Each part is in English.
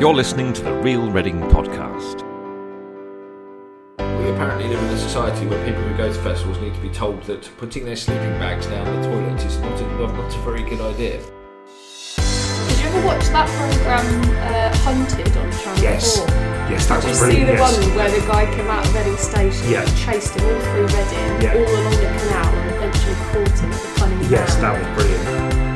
You're listening to the Real Reading Podcast. We apparently live in a society where people who go to festivals need to be told that putting their sleeping bags down the toilet is not a, not a very good idea. Did you ever watch that program uh, Hunted on Channel Yes. 4? Yes, that Did you was see brilliant. the Yes. one where the guy came out of Reading Station Yeah. and chased him all through Reading, Yeah. all along the canal, and eventually caught him at the Cunning Yes, Man? that was brilliant.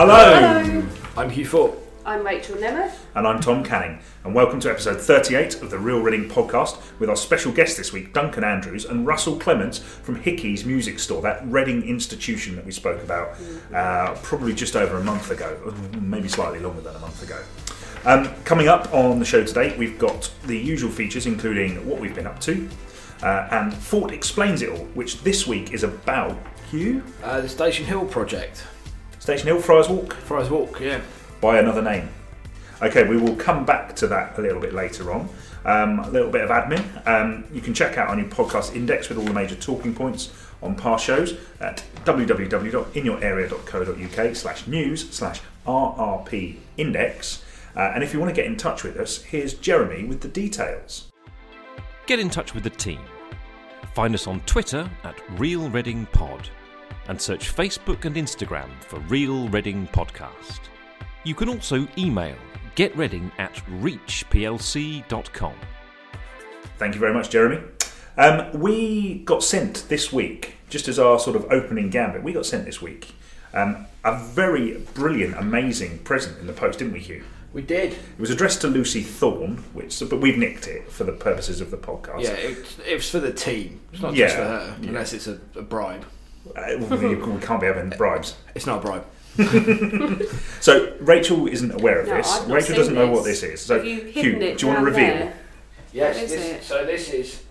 Hello. Hello, I'm Hugh Fort. I'm Rachel Nemeth. And I'm Tom Canning, and welcome to episode 38 of the Real Reading podcast with our special guest this week, Duncan Andrews and Russell Clements from Hickies Music Store, that Reading institution that we spoke about uh, probably just over a month ago, maybe slightly longer than a month ago. Um, coming up on the show today, we've got the usual features, including what we've been up to, uh, and Fort Explains It All, which this week is about Hugh, Uh, the Station Hill project. Station Hill, Friars Walk, Friars Walk, yeah. by another name. Okay, we will come back to that a little bit later on. Um, a little bit of admin. Um, you can check out our new podcast index with all the major talking points on past shows at www.inyourarea.co.uk slash news slash RRP index. Uh, and if you want to get in touch with us, here's Jeremy with the details. Get in touch with the team. Find us on Twitter at Real Reading Pod and search Facebook and Instagram for Real Reading Podcast. You can also email getreading at reachplc.com. Thank you very much, Jeremy. Um, we got sent this week, just as our sort of opening gambit, we got sent this week um, a very brilliant, amazing present in the post, didn't we, Hugh? We did. It was addressed to Lucy Thorne, which but we've nicked it for the purposes of the podcast. Yeah, it, it was for the team. It's not Yeah, just for her, yeah. unless it's a, a bribe. Uh, we, we can't be having bribes. It's not a bribe. So Rachel isn't aware of No, this. I've not Rachel seen doesn't know this. what this is. So Have you Hugh, hidden it do you want to down reveal? there? Yes, What is this, it? so this is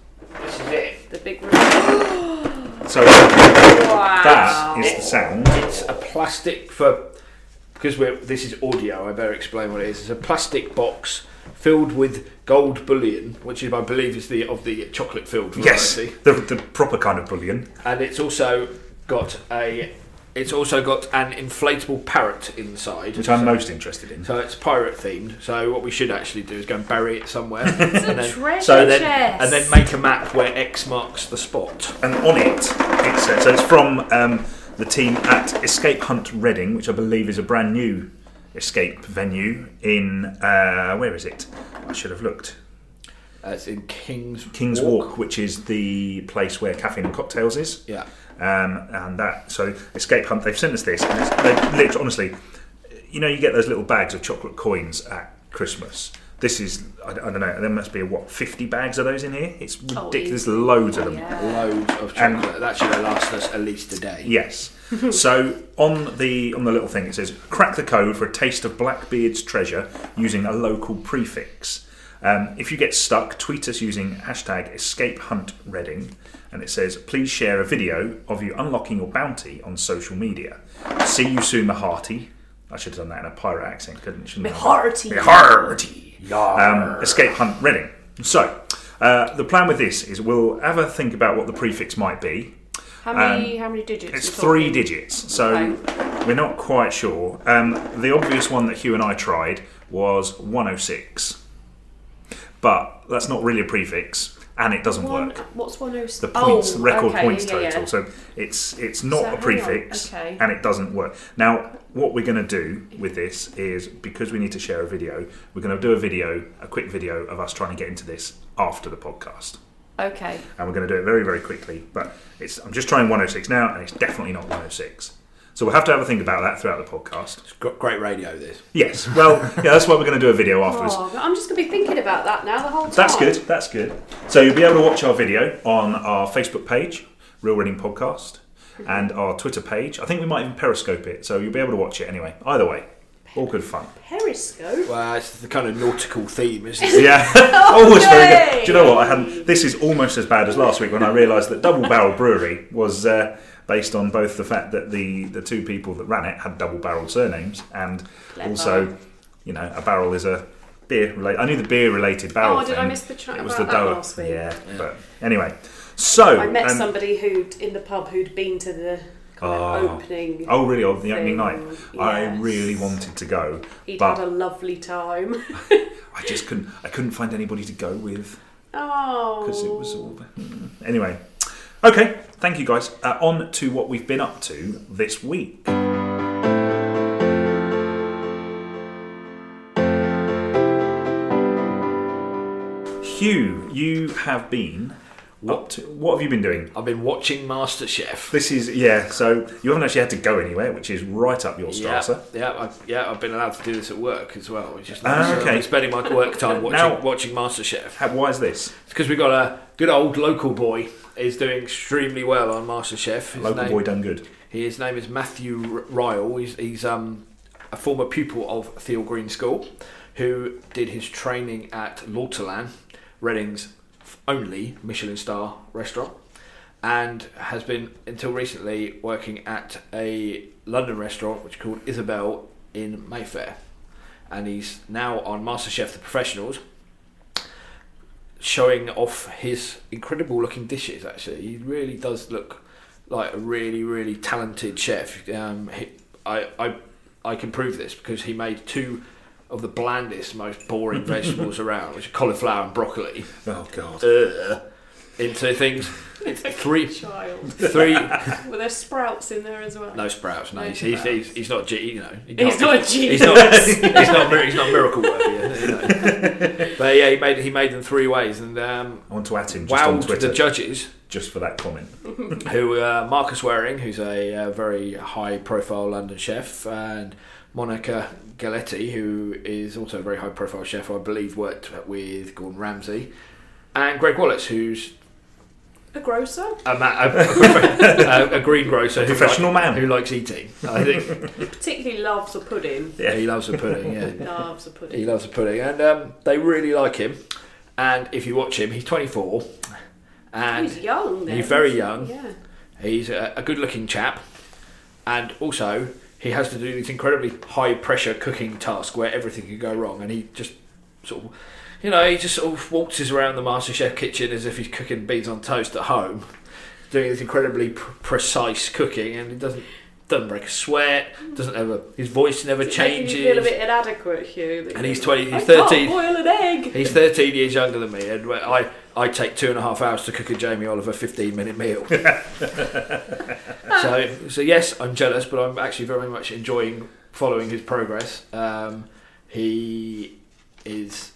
this is it. The big room. So wow. that is the sound. It's a plastic for because we're this is audio. I better explain what it is. It's a plastic box filled with gold bullion, which is, I believe is the of the chocolate filled Yes, variety. the, the proper kind of bullion. and it's also got a it's also got an inflatable parrot inside which I'm so, most interested in. so it's pirate themed so what we should actually do is go and bury it somewhere It's a and then treasure so and then, chest. and then make a map where X marks the spot And on it, it says so. It's from um, the team at Escape Hunt Reading, which I believe is a brand new escape venue in uh, where is it? I should have looked. uh, it's in King's King's Walk. which is the place where Caffeine and Cocktails is. yeah Um, and that so Escape Hunt. They've sent us this, and it's, they literally, honestly, you know, you get those little bags of chocolate coins at Christmas. This is I, I don't know. There must be what fifty bags of those in here. It's Oh, ridiculous. easy. loads of Oh, them. yeah. loads of chocolate And- chocolate that should last us at least a day Yes. so on the on the little thing it says crack the code for a taste of Blackbeard's treasure using a local prefix. Um, if you get stuck, tweet us using hashtag Escape Hunt Reading, and it says please share a video of you unlocking your bounty on social media. See you soon, the hearty. I should have done that in a pirate accent, couldn't shouldn't I? Hearty. The hearty. Um, Escape Hunt Reading. So uh, the plan with this is we'll have a think about what the prefix might be. How many? how many digits? It's three talking? digits, so Okay. we're not quite sure. Um, the obvious one that Hugh and I tried was 106, but that's not really a prefix, and it doesn't One, work. what's one oh? The points, oh, record okay, points yeah, total. yeah. So it's it's not So a prefix, okay. and it doesn't work. Now, what we're going to do with this is because we need to share a video, we're going to do a video, a quick video of us trying to get into this after the podcast Okay. and we're going to do it very very quickly but it's i'm just trying 106 now and it's definitely not 106 so we'll have to have a think about that throughout the podcast. It's gr- great radio this. Yes. Well yeah that's why we're going to do a video afterwards Oh, I'm just gonna be thinking about that now the whole time. that's good that's good. So you'll be able to watch our video on our facebook page real reading podcast and our twitter page. I think we might even periscope it so you'll be able to watch it anyway. Either way all good fun. Periscope. well it's the kind of nautical theme isn't it? Yeah. Almost very good. do you know what? I hadn't this is almost as bad as last week when i realised that double barrel brewery was uh, based on both the fact that the the two people that ran it had double barreled surnames and Clever. also you know a barrel is a beer related i knew the beer related barrel Oh, did I miss the chat it was about the that last week? yeah, but anyway so I met um, somebody who'd in the pub who'd been to the kind Oh. opening. Oh, really? On the opening night, thing. I really wanted to go, He'd but had a lovely time. I just couldn't. I couldn't find anybody to go with Oh, because it was all. Anyway, okay. Thank you, guys. Uh, on to what we've been up to this week. Hugh, you have been to. What have you been doing? I've been watching MasterChef. This is yeah. So you haven't actually had to go anywhere, which is right up your Yeah, starter. yeah, I, yeah. I've been allowed to do this at work as well, which is Ah, nice. So I've okay. been spending my work time watching Now- watching MasterChef. How, why is this? It's because we've got a good old local boy. Is doing extremely well on MasterChef. His Local name, boy done good. His name is Matthew Ryle. He's, he's um, a former pupil of Theale Green School, who did his training at L'Ortolan, Reading's only Michelin star restaurant, and has been until recently working at a London restaurant which is called Isabel in Mayfair, and he's now on MasterChef The Professionals. Showing off his incredible looking dishes, actually, he really does look like a really really talented chef. Um, he, I I I can prove this because he made two of the blandest, most boring vegetables around, which are cauliflower and broccoli, Oh God. uh, into things. It's three child. three Were there sprouts in there as well? no sprouts. No, No he's, he's, sprouts. he's, he's not G. You know, he He's can't- not a genius. He's not. He's not. He's not miracle worthy. You know. But yeah, he made he made them three ways and um, I want to at him just on Twitter the judges. just for that comment. who uh, Marcus Wareing, who's a uh, very high-profile London chef, and Monica Galetti, who is also a very high-profile chef, I believe worked with Gordon Ramsay, and Greg Wallace, who's A grocer? a, ma- a, a, a greengrocer, who Professional like- man. who likes eating. I think Particularly loves a pudding. yeah, he loves a pudding. Yeah, Loves a pudding. he loves a pudding, and um, they really like him. And if you watch him, he's 24, and He's young. Then. he's very young. Yeah. He's a, a good looking chap, and also he has to do this incredibly high pressure cooking task where everything can go wrong, and he just sort of, you know, he just sort of waltzes around the MasterChef kitchen as if he's cooking beans on toast at home, doing this incredibly pr- precise cooking, and he doesn't doesn't break a sweat, doesn't ever his voice never Does it make changes. You feel a bit inadequate, Hugh. And he's 20 he's I 13. Can't boil an egg. He's 13 years younger than me, and I, I take two and a half hours to cook a Jamie Oliver 15 minute meal. so, so, yes, I'm jealous, but I'm actually very much enjoying following his progress. Um, he is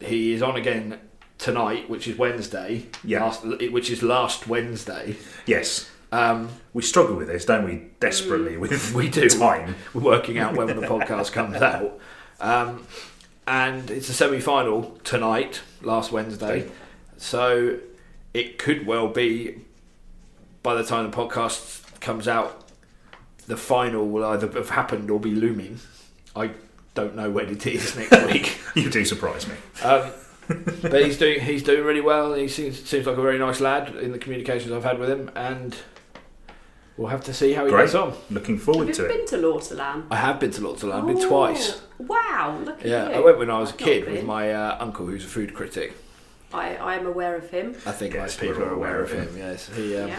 he is on again tonight, which is Wednesday. Yeah. Last, which is last Wednesday. Yes, Um, we struggle with this, don't we? Desperately with we do. time. We're working out when the podcast comes out. Um, and it's a semi final tonight, last Wednesday. So it could well be, by the time the podcast comes out, the final will either have happened or be looming. I don't know when it is next week. You do surprise me. Um, but he's doing he's doing really well. He seems seems like a very nice lad in the communications I've had with him, and we'll have to see how he Great. gets on. Looking Have forward you to it. been to L'Ortolan? I have been to L'Ortolan, I've been Oh, twice. Wow, look at Yeah, you. I went when I was a I've not kid with been. my uh, uncle, who's a food critic. I, I am aware of him. I think Yes, most people we're are aware of him. Yes, he um, yeah.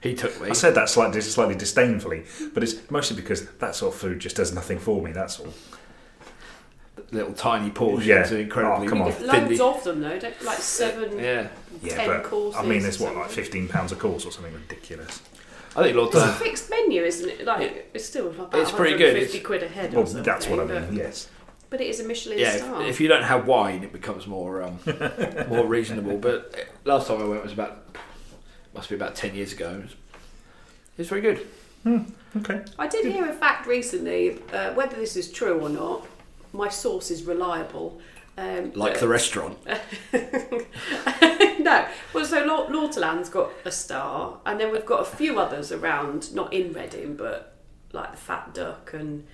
he took me. I said that slightly, slightly disdainfully, but it's mostly because that sort of food just does nothing for me. That's all. Little tiny portions, Yeah. are incredibly Oh, come on. get thinly. loads of them though, don't like seven. Yeah, Yeah, Ten but courses I mean, or there's what like fifteen pounds a course or something ridiculous. I think It's a fixed menu, isn't it? Like it's still about It's pretty good. Fifty It's- quid a head. Well, something, that's what I but- mean. Yes. But it is a Michelin Yeah, star. if, if you don't have wine, it becomes more um, more reasonable. But uh, last time I went was about must be about ten years ago. It was, it was very good. Okay. I did hear a fact recently, uh, whether this is true or not. My source is reliable. Um, Like that- the restaurant. no. Well, so Lau- L'Ortolan's got a star, and then we've got a few others around, not in Reading, but like the Fat Duck and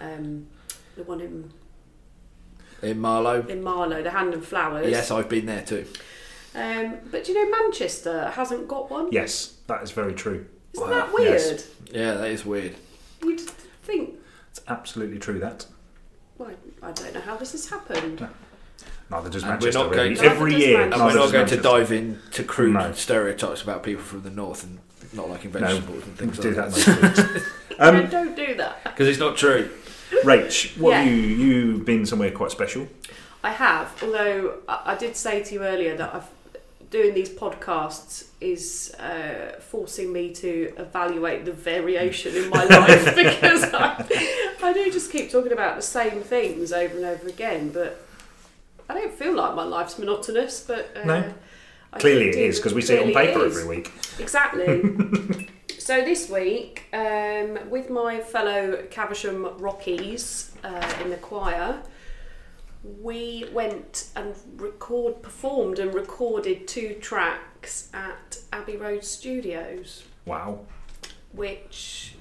um, the one in, in Marlow. in Marlow, the Hand and Flowers. Yes, I've been there too. Um, but do you know Manchester hasn't got one? Yes, that is very true. Isn't Wow. that weird? Yes. Yeah, that is weird. You'd think. It's absolutely true. That. Well, I don't know how this has happened. Neither does And we're Manchester. not going to- Every Neither does year, And Manchester. we're not does going to Manchester. dive into crude No. stereotypes about people from the north and not liking vegetables and things do like that that. most weeks. No, Um, don't do that. Because it's not true. Rach, what Yeah. you you've been somewhere quite special? I have, although I, I did say to you earlier that I've doing these podcasts is uh, forcing me to evaluate the variation in my life because I, I do just keep talking about the same things over and over again, but I don't feel like my life's monotonous. But uh, No. Clearly, it is because we see it on paper every week. Exactly. so this week, um, with my fellow Caversham Rockies uh, in the choir, we went and record, performed and recorded two tracks at Abbey Road Studios, Wow. which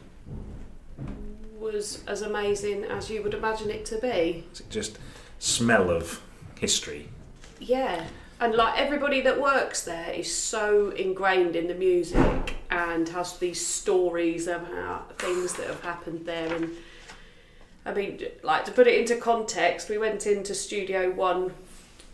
was as amazing as you would imagine it to be. It just smell of history? Yeah. And like everybody that works there is so ingrained in the music and has these stories about things that have happened there. And I mean, like to put it into context, we went into Studio One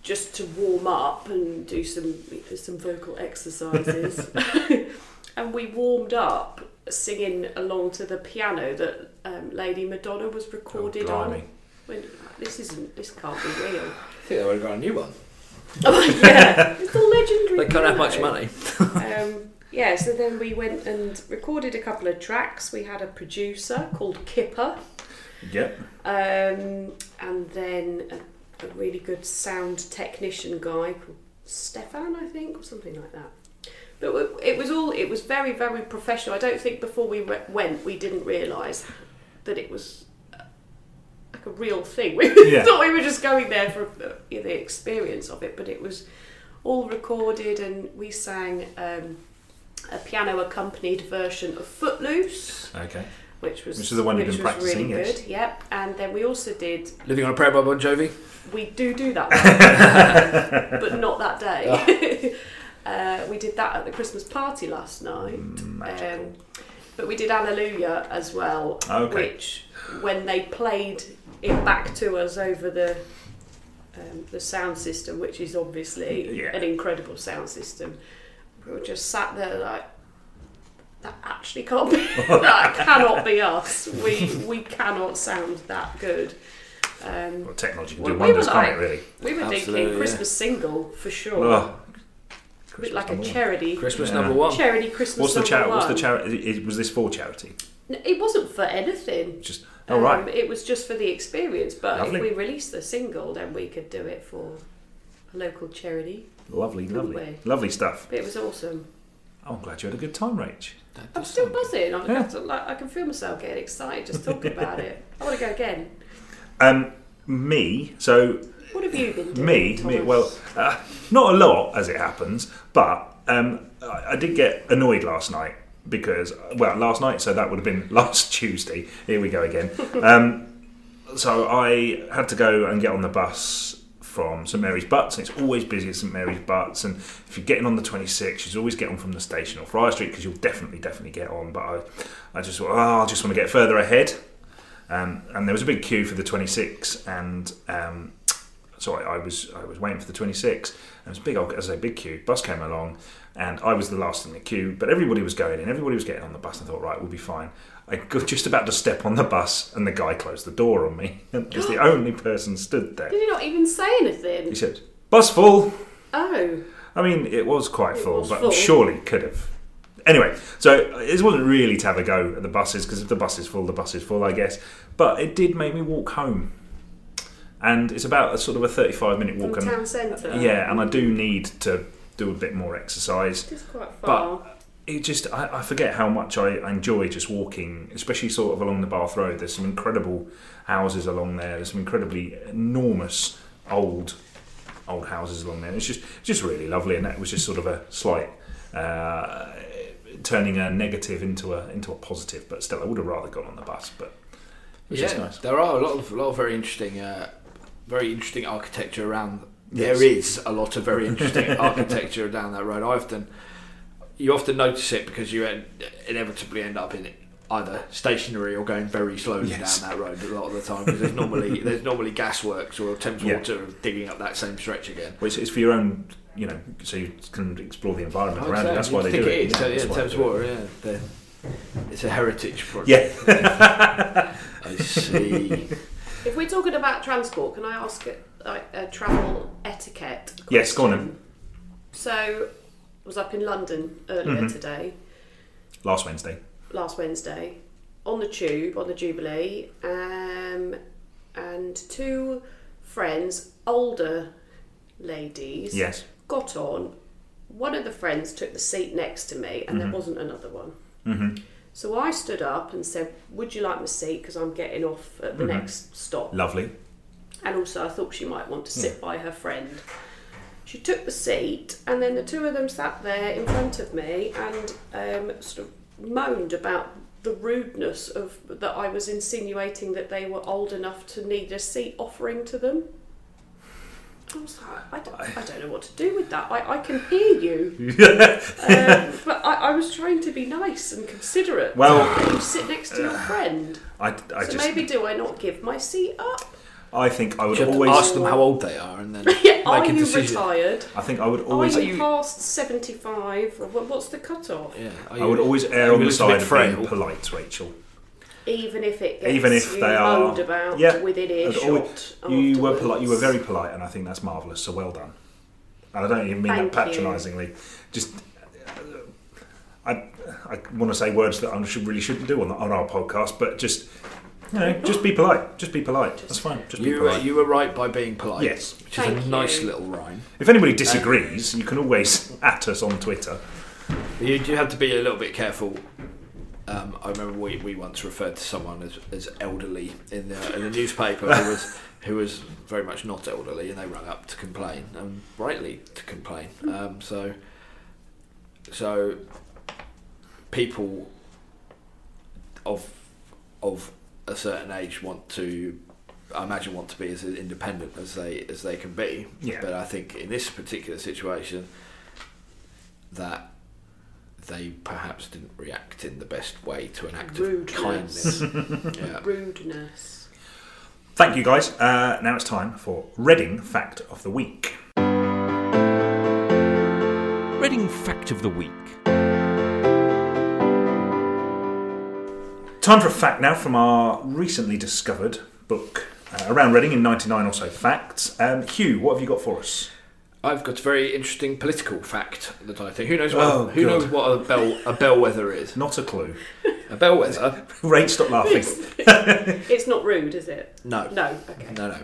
just to warm up and do some some vocal exercises, and we warmed up singing along to the piano that um, Lady Madonna was recorded oh, on. When, this isn't. This can't be real. I think they would have got a new one. Oh, yeah, it's the legendary. They can't have much money. Um, yeah, so then we went and recorded a couple of tracks. We had a producer called Kipper, Yep. um, and then a, a really good sound technician guy called Stefan, I think, or something like that. But it was all it was very very professional. I don't think before we re- went we didn't realise that it was uh, like a real thing. We Yeah. thought we were just going there for uh, the experience of it, but it was all recorded, and we sang um, a piano accompanied version of Footloose, Okay. Which was Which is the one you've been was practicing, really yes. good. Yep, and then we also did Living on a Prayer by Bon Jovi. we do do that, one, but not that day. uh, we did that at the Christmas party last night. Mm. Um, but we did Alleluia as well, Okay. which when they played it back to us over the um, the sound system, which is obviously Yeah. an incredible sound system, we were just sat there like. That actually can't be. that cannot be us. We we cannot sound that good. Um, Well, technology can Well, do we were wonders, can't it, really? we were Absolutely, thinking yeah. Christmas single for sure. A bit like a number one. charity. Christmas Yeah. number one. Charity Christmas What's the number charity? What's the charity? Was this for charity? No, It wasn't for anything. Just oh right. Um, it was just for the experience. But Lovely. if we released the single, then we could do it for a local charity. Lovely, lovely, way. lovely stuff. But it was awesome. Oh, I'm glad you had a good time, Rach. That I'm still buzzing. I'm Yeah. like, I can feel myself getting excited just talking about it. I want to go again. Um, me. So What have you been doing? me, me. Well, uh, not a lot as it happens, but um, I, I did get annoyed last night because well, last night. So that would have been last Tuesday. Here we go again. Um, so I had to go and get on the bus from St Mary's Butts, and it's always busy at St Mary's Butts. And if you're getting on the 26, you should always get on from the station or Friar Street because you'll definitely, definitely get on. But I, I just, oh, I just want to get further ahead. Um, and there was a big queue for the 26, and um, so I, I was I was waiting for the 26. And it was a big, old, as I say, big queue. Bus came along, and I was the last in the queue. But everybody was going in. Everybody was getting on the bus. And I thought, right, we'll be fine. I got just about to step on the bus, and the guy closed the door on me. And was the only person stood there. Did you not even say anything? He said, "Bus full." Oh, I mean, it was quite It full, was but full. surely could have. Anyway, so it wasn't really to have a go at the buses because if the bus is full, the bus is full, I guess. But it did make me walk home, and it's about a sort of a thirty-five minute from walk. and- town centre. yeah, and I do need to do a bit more exercise. It's quite But far. It just, I, I forget how much I enjoy just walking, especially sort of along the Bath Road. There's some incredible houses along there. There's some incredibly enormous old, old houses along there. It's just, just really lovely, and that was just sort of a slight. Uh, turning a negative into a into a positive, but still, I would have rather gone on the bus. But it yeah, just nice. there are a lot of a lot of very interesting, uh, very interesting architecture around. Yes. There is a lot of very interesting architecture down that road. I often, you often notice it because you en- inevitably end up in it either stationary or going very slowly Yes. down that road a lot of the time because there's normally there's normally gasworks or Thames Yeah. Water digging up that same stretch again. Well, it's, it's for your own, you know, so you can explore the environment oh, around it. That's why they do it it. is. so, that's yeah, Thames do it. Water, yeah. They're- It's a heritage project. Yeah. I see. If we're talking about transport, can I ask a, like, a travel etiquette? Yes, go on question? So, I was up in London earlier Mm-hmm. today, Last Wednesday. last Wednesday, on the tube, on the Jubilee, um, and two friends, older ladies, Yes. got on. One of the friends took the seat next to me, and there wasn't another one. Mm-hmm. So I stood up and said, "Would you like my seat? Because I'm getting off at the next stop." Lovely. and also I thought she might want to sit by her friend. She took the seat, and then the two of them sat there in front of me and um, sort of moaned about the rudeness of that I was insinuating that they were old enough to need a seat offering to them. I was like, I don't, I don't know what to do with that. I, I can hear you, um, but I, I was trying to be nice and considerate. Well- you sit next to your friend. I, I So just, maybe do I not give my seat up? I think I would You have to always, ask them how old they are and then Yeah, are make a you decision. retired? I think I would always, Are you past 75? What- What's the cut-off? Yeah. Are I you- would always are err you on a the little side bit of frail? being polite, Rachel. Even if it gets Even if you they are- moaned about yeah, within I'd earshot always- You were afterwards. polite. You were very polite, and I think that's marvellous. So well done. And I don't even mean Thank that you. patronisingly. Just, uh, I, I want to say words that I should, really shouldn't do on, on our podcast, but just, you know, just be polite. Just be polite. That's fine. Just be You were, polite. you were right by being polite. Yes. Which is Thank a nice little rhyme. If anybody disagrees, you can always at us on Twitter. You do have to be a little bit careful. Um, I remember we, we once referred to someone as, as elderly in the, in the newspaper who was who was very much not elderly, and they rang up to complain, and rightly to complain. Um, so so people of of a certain age want to, I imagine, want to be as independent as they as they can be. Yeah. But I think in this particular situation, that they perhaps didn't react in the best way to an act Rudeness. of kindness. yeah. Rudeness. Thank you, guys. Uh, now it's time for Reading Fact of the Week. Reading Fact of the Week. Time for a fact now from our recently discovered book, uh, Around Reading in 99 or so Facts. Um, Hugh, what have you got for us? I've got a very interesting political fact that I think. Who knows what? Oh, who God. knows what a bell a bellwether is? Not a clue. A bellwether? Rach, stop laughing. It's not rude, is it? No. No. Okay. No, no.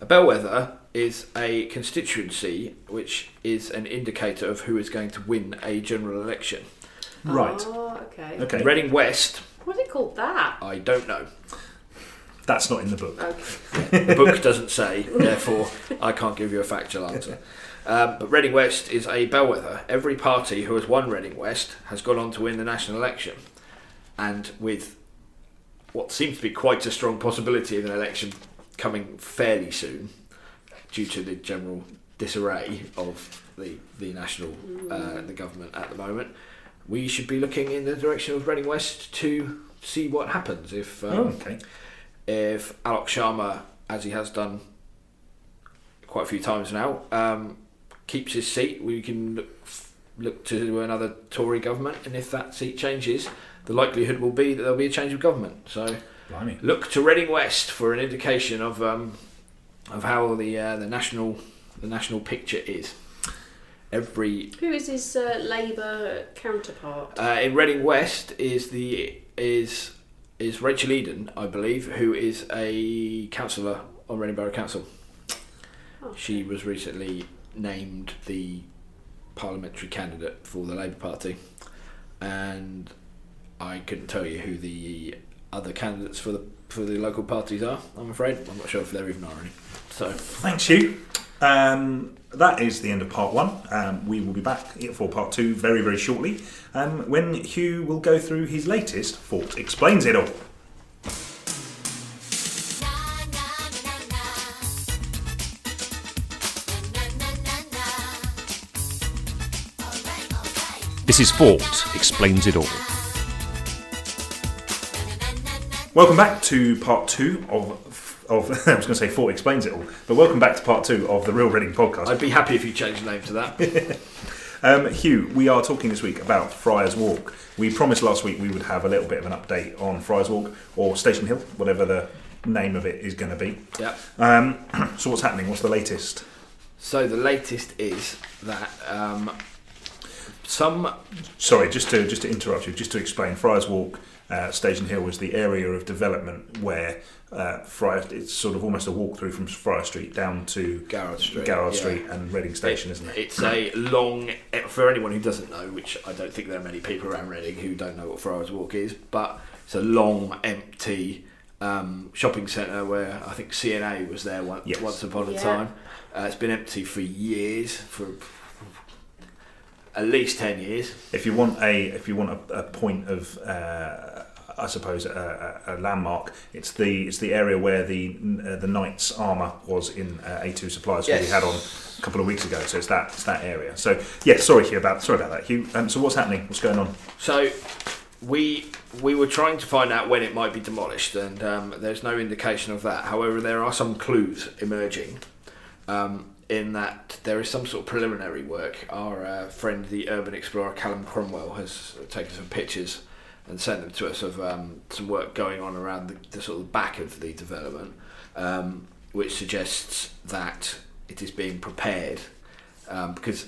A bellwether is a constituency which is an indicator of who is going to win a general election. Right. Oh, okay. Okay. Reading West, What's it called that? I don't know. That's not in the book. Okay. The book doesn't say, therefore I can't give you a factual answer. Um, but Reading West is a bellwether. Every party who has won Reading West has gone on to win the national election, and with what seems to be quite a strong possibility of an election coming fairly soon, due to the general disarray of the the national uh, the government at the moment, we should be looking in the direction of Reading West to see what happens if. Um, Oh, okay. if Alok Sharma, as he has done quite a few times now, um, keeps his seat, we can look, look to another Tory government, and if that seat changes, the likelihood will be that there'll be a change of government. So Blimey. look to Reading West for an indication of um, of how the uh, the national the national picture is. Every Who is his uh, Labour counterpart? uh, in Reading West is the is is Rachel Eden, I believe, who is a councillor on Reading Borough Council. Oh. She was recently named the parliamentary candidate for the Labour Party, and I couldn't tell you who the other candidates for the for the local parties are. I'm afraid I'm not sure if there even are any. So Thanks, Hugh. Um, that is the end of part one. Um, we will be back for part two very, very shortly um, when Hugh will go through his latest Fort Explains It All. This is Fort Explains It All. Welcome back to part two of of I was going to say Fort explains it all, but welcome back to part two of the Real Reading podcast. I'd be happy if you changed the name to that. Um, Hugh, we are talking this week about Friars Walk. We promised last week we would have a little bit of an update on Friars Walk or Station Hill, whatever the name of it is going to be. yeah. Um, so what's happening? What's the latest? So the latest is that um, some Sorry, just to just to interrupt you, just to explain, Friars Walk, uh, Station Hill was the area of development where uh, Friar, it's sort of almost a walk through from Friar Street down to Garrard Street. Garrard yeah. Street and Reading Station, isn't it? It's a long, for anyone who doesn't know, which I don't think there are many people around Reading who don't know what Friars Walk is, but it's a long, empty um, shopping centre where I think C&A was there once, Yes. once upon a Yeah. time. Uh, it's been empty for years, for at least 10 years. If you want a if you want a, a point of uh, I suppose a, a, a landmark, it's the it's the area where the uh, the knight's armour was in uh, A2 supplies where we had on a couple of weeks ago. So it's that it's that area. So yeah, sorry Hugh about sorry about that Hugh. Um, so what's happening? What's going on? So we we were trying to find out when it might be demolished, and um, there's no indication of that. However, there are some clues emerging. Um, in that there is some sort of preliminary work. Our uh, friend, the urban explorer Callum Cromwell, has taken some pictures and sent them to us of um, some work going on around the, the sort of back of the development, um, which suggests that it is being prepared um, because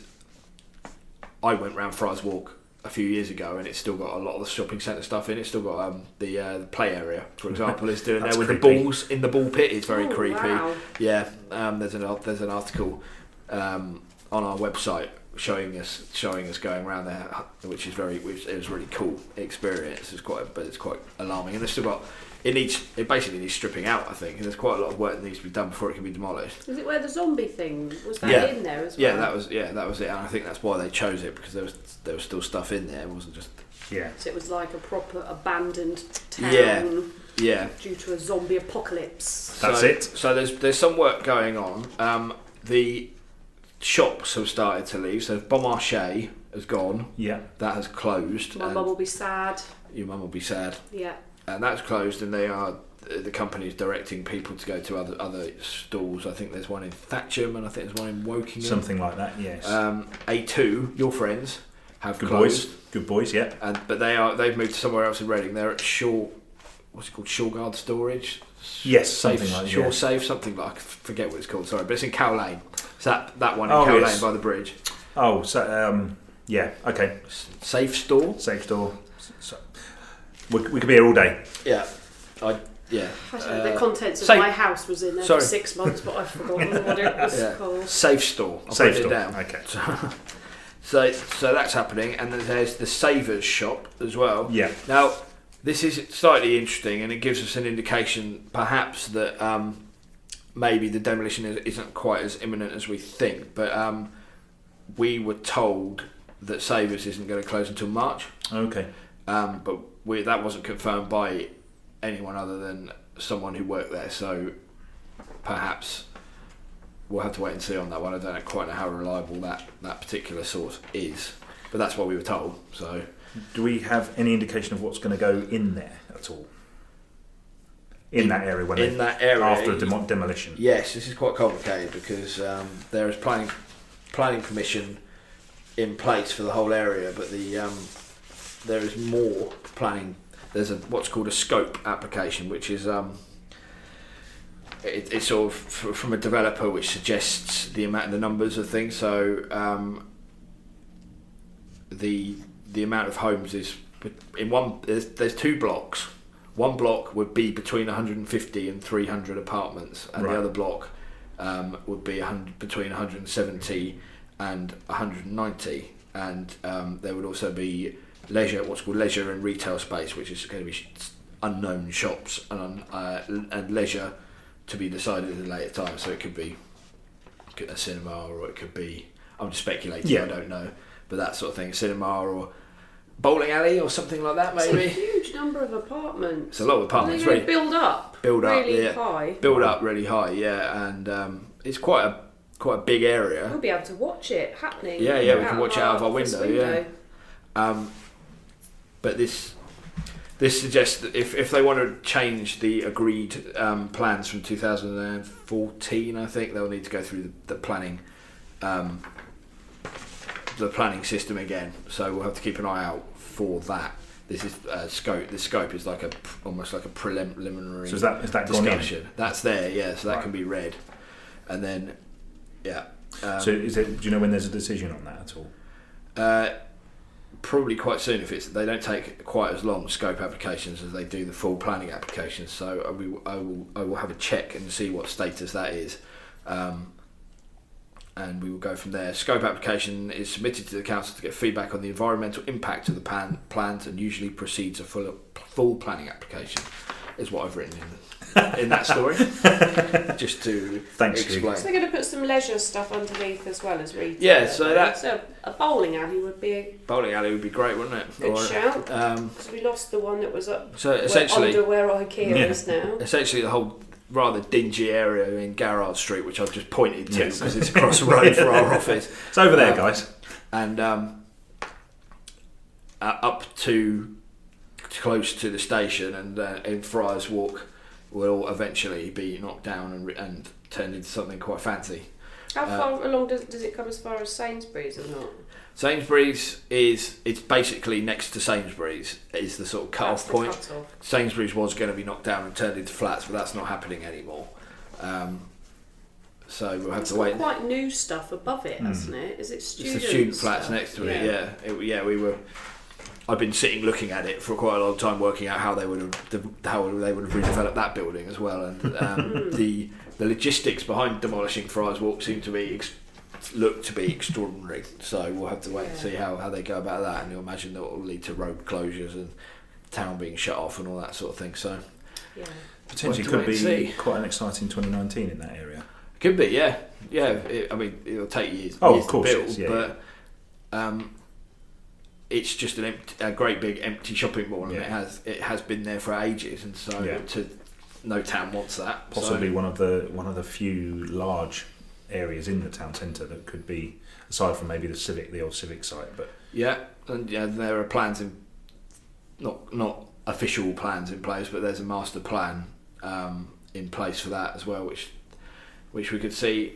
I went round Friars Walk a few years ago, and it's still got a lot of the shopping centre stuff in. it. It's still got um, the uh, the play area, for example, is doing That's there with creepy. the balls in the ball pit. It's very Oh, creepy. wow. Yeah, um, there's an there's an article um, on our website showing us showing us going around there, which is very which it was a really cool experience. It's quite but it's quite alarming, and they've still got it needs it basically needs stripping out. I think and there's quite a lot of work that needs to be done before it can be demolished. Is it where the zombie thing was that Yeah. in there as well? Yeah, that was yeah that was it, and I think that's why they chose it because there was there was still stuff in there. It wasn't just Yeah. So it was like a proper abandoned town Yeah. yeah. due to a zombie apocalypse. That's so, it. So there's there's some work going on. Um, the shops have started to leave. So Bon Marché has gone. Yeah. That has closed. My and mum will be sad. Your mum will be sad. Yeah. And that's closed, and they are the company is directing people to go to other other stalls. I think there's one in Thatcham, and I think there's one in Wokingham. Something like that. Yes. Um, A2, your friends have Good closed, boys. Good boys. Yeah. and but they are they've moved to somewhere else in Reading. They're at Shaw, what's it called, Shurgard Storage. Yes. Safe, Something like Shore yeah. Safe, something like I forget what it's called. Sorry, but it's in Cow Lane. So that that one in Oh, Cow yes. Lane by the bridge. Oh, so um, yeah. Okay. Safe store. Safe store. So, we, we could be here all day. Yeah, I yeah. I the Uh, contents of safe- my house was in there Sorry. for six months, but I've forgotten what it was Yeah. called. Safe store. I'll Safe put store. it down. Okay. So so that's happening, and then there's the Savers shop as well. Yeah. Now, this is slightly interesting, and it gives us an indication, perhaps, that um, maybe the demolition is, isn't quite as imminent as we think. But um, we were told that Savers isn't going to close until March, Okay. um, but we, that wasn't confirmed by anyone other than someone who worked there. So perhaps we'll have to wait and see on that one. I don't quite know how reliable that, that particular source is, but that's what we were told. So. Do we have any indication of what's going to go in there at all? In, In- that area when in they, that area after demo- demolition. Yes, this is quite complicated because um, there is planning planning permission in place for the whole area, but the um, there is more planning. There's a what's called a scope application, which is um, it, it's sort of f- from a developer which suggests the amount, the numbers of things. So um, the the amount of homes is in one. There's, there's two blocks. One block would be between 150 and 300 apartments, and Right. the other block um, would be 100, between 170 and 190. And um, there would also be leisure, what's called leisure and retail space, which is going to be unknown shops and uh, and leisure to be decided at a later time. So it could be a cinema, or it could be I'm just speculating. Yeah. I don't know, but that sort of thing, cinema or bowling alley or something like that, It's a maybe. huge number of apartments. It's a lot of apartments. Really build up? build up, really yeah. high. build up really high, yeah, and um, it's quite a quite a big area. We'll be able to watch it happening. Yeah, yeah, we can watch it out of our office window, yeah. Um, but this this suggests that if, if they want to change the agreed um, plans from 2014, I think they'll need to go through the, the planning um, the planning system again. So we'll have to keep an eye out for that. This is uh, scope. The scope is like a almost like a preliminary So is that is that gone discussion. That's there, yeah. So that Right. can be read, and then yeah. Um, So is it? Do you know when there's a decision on that at all? uh, probably quite soon if it's they don't take quite as long scope applications as they do the full planning applications. So I will I will, I will have a check and see what status that is. Um, and we will go from there. Scope application is submitted to the council to get feedback on the environmental impact of the plan, plans and usually precedes a full, full planning application, is what I've written in, in that story. Just to Thanks, Hugh. explain. So they're going to put some leisure stuff underneath as well as retail. Yeah, so that- so a bowling alley would be a Bowling alley would be great, wouldn't it? good shout. Um, Because we lost the one that was up so where- essentially, under where IKEA Yeah. is now. essentially the whole rather dingy area in Garrard Street, which I've just pointed to Yes. because it's across the road for our office, It's over there, Um, guys. and um, uh, up to close to the station, and uh, in Friars Walk will eventually be knocked down and, re- and turned into something quite fancy. How Uh, far along does, does it come as far as Sainsbury's or not? Sainsbury's is it's basically next to Sainsbury's is the sort of cut off point. cut-off. Sainsbury's was going to be knocked down and turned into flats, but that's not happening anymore. Um, so we'll have It's to got wait. quite new stuff above it, Hmm. hasn't it? Is it It's student the student flats stuff? next to it. Yeah, It- yeah. We were. I've been sitting looking at it for quite a long time, working out how they would have how they would have redeveloped that building as well, and um, the the logistics behind demolishing Friars Walk seem to be ex- look to be extraordinary. So we'll have to wait and see how, how they go about that, and you'll imagine that will lead to road closures and town being shut off and all that sort of thing. So Yeah. Potentially could have to wait be see. quite an exciting 2019 in that area. Could be, yeah, yeah. It, I mean, it'll take years, Oh, years of course to build, yeah, but um, it's just an empty, a great big empty shopping mall, and Yeah. it has it has been there for ages, and so Yeah. to no town wants that. Possibly so, one of the one of the few large areas in the town centre that could be, aside from maybe the civic, the old civic site. But yeah, and yeah, there are plans in not not official plans in place, but there's a master plan um, in place for that as well, which which we could see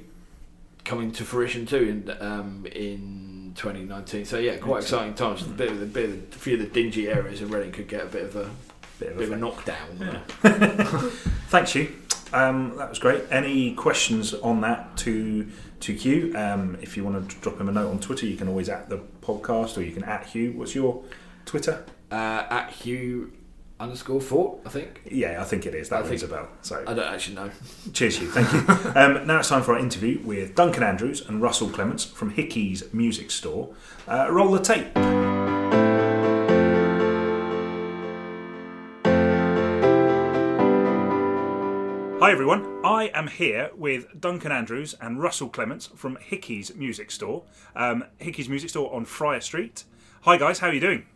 coming to fruition too in um, in 2019. So yeah, quite exciting times. A bit of the bit of the, a few of the dingy areas in Reading could get a bit of a bit of bit of a a knockdown. Yeah. Thanks, Hugh. Um, that was great. Any questions on that to to Hugh? Um, if you want to drop him a note on Twitter, you can always at the podcast or you can at Hugh. What's your Twitter? Uh, at Hugh underscore Fort, I think. Yeah, I think it is. That I rings think- a bell. So I don't actually know. Cheers, Hugh. Thank you. um, now it's time for our interview with Duncan Andrews and Russell Clements from Hickies Music Store. Uh, roll the tape. Hi everyone, I am here with Duncan Andrews and Russell Clements from Hickies Music Store. Um, Hickies Music Store on Friar Street. Hi guys, how are you doing?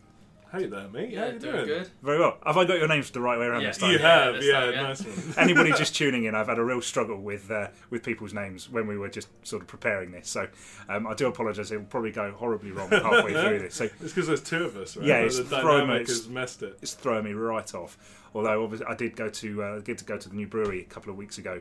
Hey there, mate. Yeah, How you doing doing? good. Very well. Have I got your names the right way around Yeah. this time? You Yeah, have, this yeah, time, yeah. nice one. anybody just tuning in, I've had a real struggle with uh, with people's names when we were just sort of preparing this. So um, I do apologise. It'll probably go horribly wrong halfway through this. So It's because there's two of us, right? Yeah, it's the throwing dynamic me- has messed it. it's throwing me right off. Although obviously I did go to uh, get to go to the new brewery a couple of weeks ago,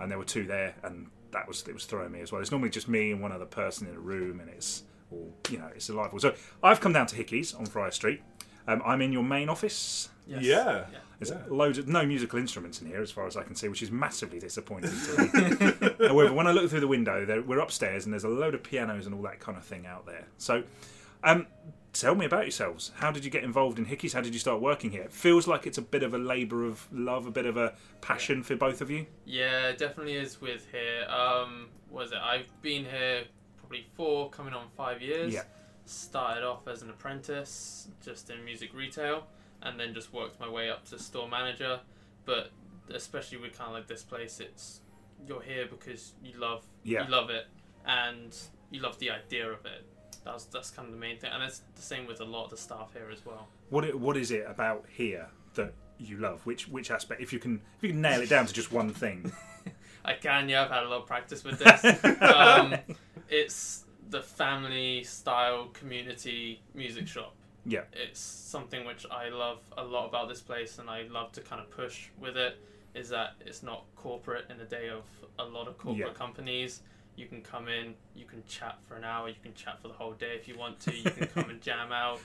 and there were two there, and that was it was throwing me as well. It's normally just me and one other person in a room, and it's all you know, it's delightful. So I've come down to Hickies on Friar Street. Um, I'm in your main office. Yes. Yeah. There's Yeah. loads of no musical instruments in here, as far as I can see, which is massively disappointing to me. However, when I look through the window, there, we're upstairs and there's a load of pianos and all that kind of thing out there. So, um, tell me about yourselves. How did you get involved in Hickies? How did you start working here? It feels like it's a bit of a labour of love, a bit of a passion for both of you. Yeah, it definitely is with here. Um, what is it? I've been here probably four, coming on five years. Yeah. Started off as an apprentice, just in music retail, and then just worked my way up to store manager. But especially with kind of like this place, it's you're here because you love Yeah. you love it, and you love the idea of it. That's that's kind of the main thing, and it's the same with a lot of the staff here as well. What it, what is it about here that you love? Which which aspect? If you can if you can nail it down to just one thing. I can, yeah. I've had a lot of practice with this. um, it's the family style community music shop. Yeah. it's something which I love a lot about this place, and I love to kind of push with it. Is that it's not corporate in the day of a lot of corporate Yeah. companies. You can come in, you can chat for an hour, you can chat for the whole day if you want to. You can come and jam out.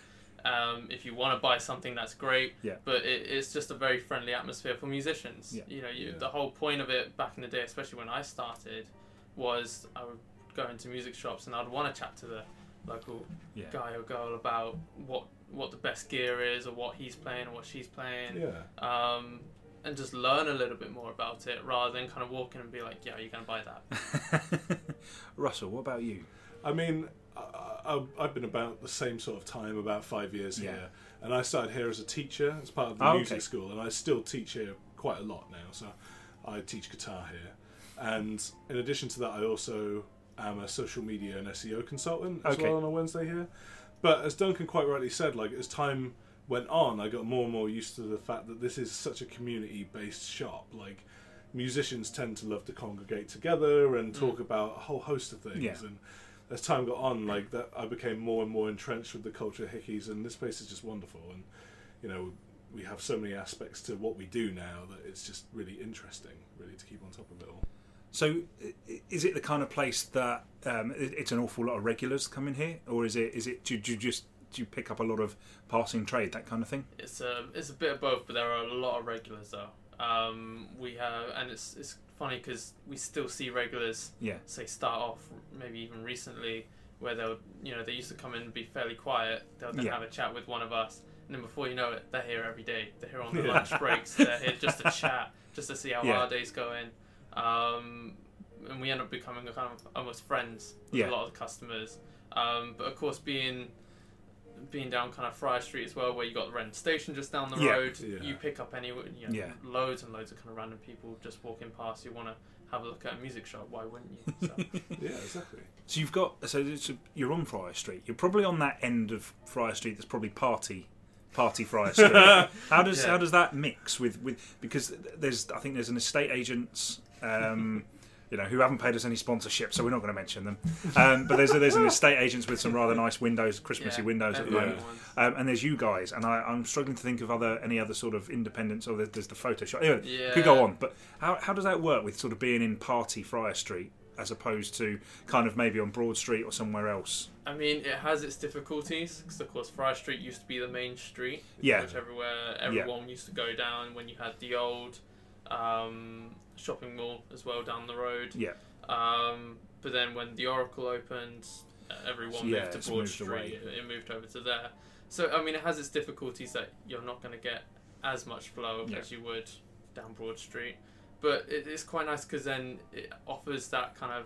Um, if you want to buy something, that's great. Yeah. But it, it's just a very friendly atmosphere for musicians. Yeah. You know, you, Yeah. the whole point of it back in the day, especially when I started, was I would go into music shops and I'd want to chat to the local Yeah. guy or girl about what what the best gear is or what he's playing or what she's playing. Yeah. Um, and just learn a little bit more about it rather than kind of walk in and be like, yeah, you're going to buy that. Russell, what about you? I mean, I, I, I've been about the same sort of time, about five years Yeah. here, and I started here as a teacher, as part of the Oh, music okay. school, and I still teach here quite a lot now. So I teach guitar here, and in addition to that, I also am a social media and SEO consultant as Okay. well on a Wednesday here. But as Duncan quite rightly said, like as time went on, I got more and more used to the fact that this is such a community-based shop. Like musicians tend to love to congregate together and mm. talk about a whole host of things. Yeah. And as time got on, like that, I became more and more entrenched with the culture of Hickies, and this place is just wonderful. And you know, we have so many aspects to what we do now that it's just really interesting, really, to keep on top of it all. So, is it the kind of place that um, it's an awful lot of regulars come in here, or is it? Is it? Do, do you just do you pick up a lot of passing trade, that kind of thing? It's a it's a bit of both, but there are a lot of regulars though. Um, we have, and it's it's funny because we still see regulars Yeah. say start off maybe even recently where they'll you know they used to come in and be fairly quiet. They'll then Yeah. have a chat with one of us, and then before you know it, they're here every day. They're here on the lunch breaks. They're here just to chat, just to see how Yeah. our day's going. Um, and we end up becoming a kind of almost friends with Yeah. a lot of the customers. Um, but of course, being being down kind of Friar Street as well, where you got the Ren station just down the Yeah. road, Yeah. you pick up any you know, Yeah. loads and loads of kind of random people just walking past. You want to have a look at a music shop? Why wouldn't you? So, Yeah, exactly. So you've got so it's a, you're on Friar Street. You're probably on that end of Friar Street that's probably party party Friar Street. how does Yeah. how does that mix with with because there's I think there's an estate agents. Um, you know, who haven't paid us any sponsorship, so we're not going to mention them. Um, but there's a, there's an estate agents with some rather nice windows, Christmassy yeah, windows at the moment. Um, and there's you guys, and I, I'm struggling to think of other any other sort of independents. Or there's, there's the Photoshop. Anyway, Yeah. could go on. But how how does that work with sort of being in Party Friar Street as opposed to kind of maybe on Broad Street or somewhere else? I mean, it has its difficulties because, of course, Friar Street used to be the main street, Yeah. which everywhere everyone used to go down. When you had the old um, shopping mall as well down the road. Yeah. Um, but then when the Oracle opened, everyone Yeah, moved to Broad moved Street. away. It moved over to there. So I mean, it has its difficulties that you're not going to get as much flow Yeah. as you would down Broad Street. But it is quite nice because then it offers that kind of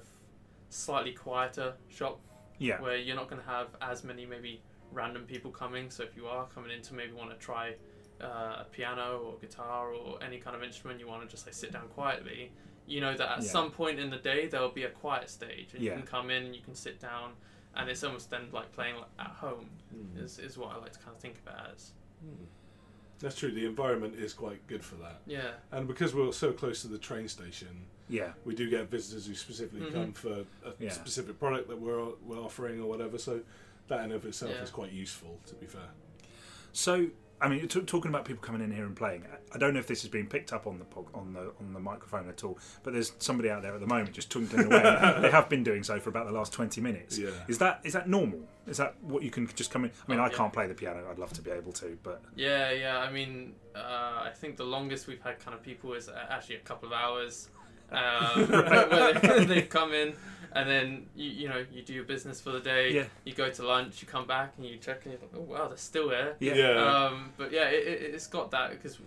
slightly quieter shop Yeah. where you're not going to have as many maybe random people coming. So if you are coming in to maybe want to try uh, a piano or guitar or any kind of instrument, you want to just like sit down quietly. You know that at Yeah. some point in the day there will be a quiet stage, and Yeah. you can come in and you can sit down, and it's almost then like playing like, at home. Is is what I like to kind of think of it as. That's true. The environment is quite good for that, Yeah. and because we're so close to the train station, Yeah. we do get visitors who specifically Mhm. come for a Yeah. specific product that we're we're offering or whatever. So that in of itself Yeah. is quite useful. To be fair. So, I mean, t- talking about people coming in here and playing, I- I don't know if this has been picked up on the pog- on the on the microphone at all. But there's somebody out there at the moment just twinkling away. they have been doing so for about the last twenty minutes. Yeah. Is that is that normal? Is that what you can just come in? I mean, Oh, I yeah. can't play the piano. I'd love to be able to, but Yeah, yeah. I mean, uh, I think the longest we've had kind of people is uh, actually a couple of hours. Um, where they, they've come in, and then you you know you do your business for the day. Yeah. You go to lunch, you come back, and you check, and you're like, oh wow, they're still here. yeah, Um, but yeah, it, it, it's got that because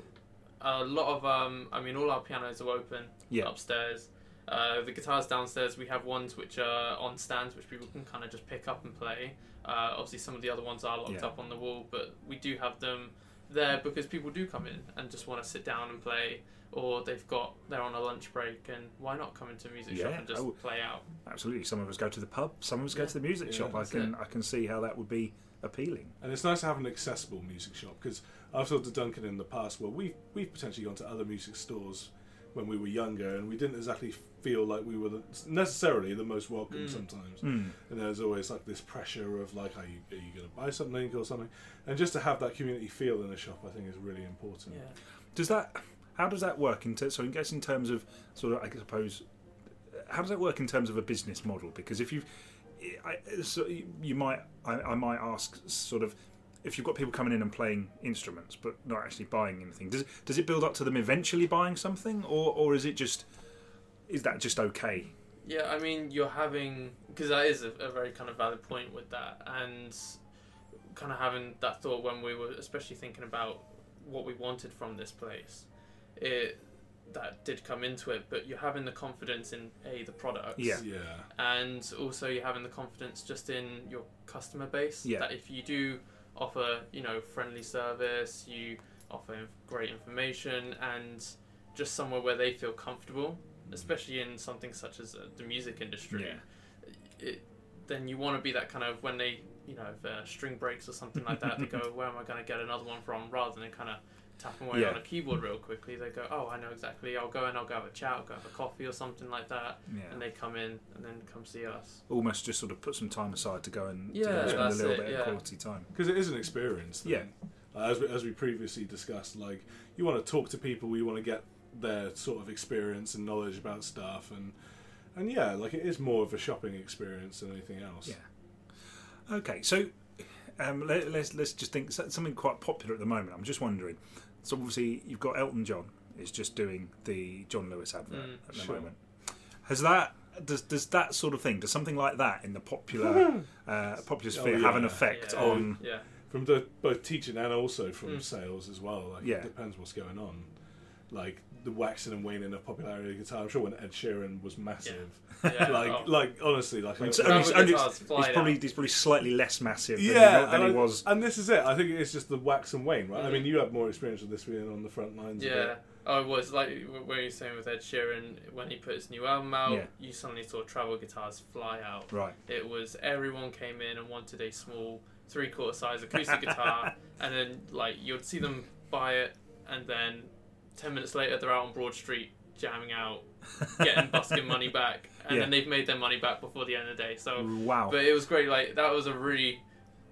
a lot of um, I mean, all our pianos are open Yeah. upstairs. Uh, the guitars downstairs, we have ones which are on stands, which people can kind of just pick up and play. Uh, obviously, some of the other ones are locked Yeah. up on the wall, but we do have them there because people do come in and just want to sit down and play, or they've got they're on a lunch break, and why not come into a music shop and just oh. play out? absolutely. Some of us go to the pub. Some of us go to the music Yeah, shop. I can it. I can see how that would be appealing. And it's nice to have an accessible music shop because I've talked to Duncan in the past where we've we've potentially gone to other music stores when we were younger, and we didn't exactly feel like we were the, necessarily the most welcome Mm. sometimes. Mm. And there's always like this pressure of like, are you, are you going to buy something or something? And just to have that community feel in a shop, I think is really important. Yeah. Does that? How does that work? In ter- so I guess in terms of sort of, I suppose, how does that work in terms of a business model? Because if you, I, so you might, I, I might ask, sort of, if you've got people coming in and playing instruments but not actually buying anything, does does it build up to them eventually buying something, or or is it just, is that just okay? Yeah, I mean, you're having because that is a, a very kind of valid point with that, and kind of having that thought when we were especially thinking about what we wanted from this place. It that did come into it, but you're having the confidence in a the products, Yeah. Yeah. and also you're having the confidence just in your customer base. Yeah. That if you do offer, you know, friendly service, you offer great information, and just somewhere where they feel comfortable, especially in something such as uh, the music industry. Yeah. It, then you want to be that kind of when they, you know, if a string breaks or something like that, they go, "Where am I going to get another one from?" Rather than kind of tapping away Yeah. on a keyboard real quickly, they go, "Oh, I know exactly. I'll go and I'll go have a chat. I'll go have a coffee or something like that." Yeah. And they come in and then come see us. Almost just sort of put some time aside to go and to Yeah, go spend a little it, bit yeah. of quality time. because it is an experience. thing. Yeah. As we, as we previously discussed, like you want to talk to people, you want to get their sort of experience and knowledge about stuff, and and yeah, like it is more of a shopping experience than anything else. Yeah. Okay, so um, let, let's let's just think something quite popular at the moment. I'm just wondering. So obviously you've got Elton John is just doing the John Lewis advert Mm, at the sure. moment. Has that does does that sort of thing does something like that in the popular uh, popular Oh, sphere have an effect Yeah. on? Yeah. From the both teaching and also from Mm. sales as well. Like Yeah. it depends what's going on. Like the waxing and waning of popularity of guitar. I'm sure when Ed Sheeran was massive. Yeah. like oh. like honestly, like And I- so Travel only- only- guitars he's probably out. he's probably slightly less massive than, yeah, he, than and, he I- was. and this is it. I think it's just the wax and wane, right? I Mhm. mean, you have more experience with this being on the front lines. of Yeah. it. Oh, was like what you're saying with Ed Sheeran when he put his new album out. Yeah. You suddenly saw travel guitars fly out. Right. It was everyone came in and wanted a small three quarter size acoustic guitar, and then like you'd see them buy it, and then ten minutes later they're out on Broad Street jamming out, getting busking money back, and Yeah. then they've made their money back before the end of the day. So, Wow. but it was great. Like that was a really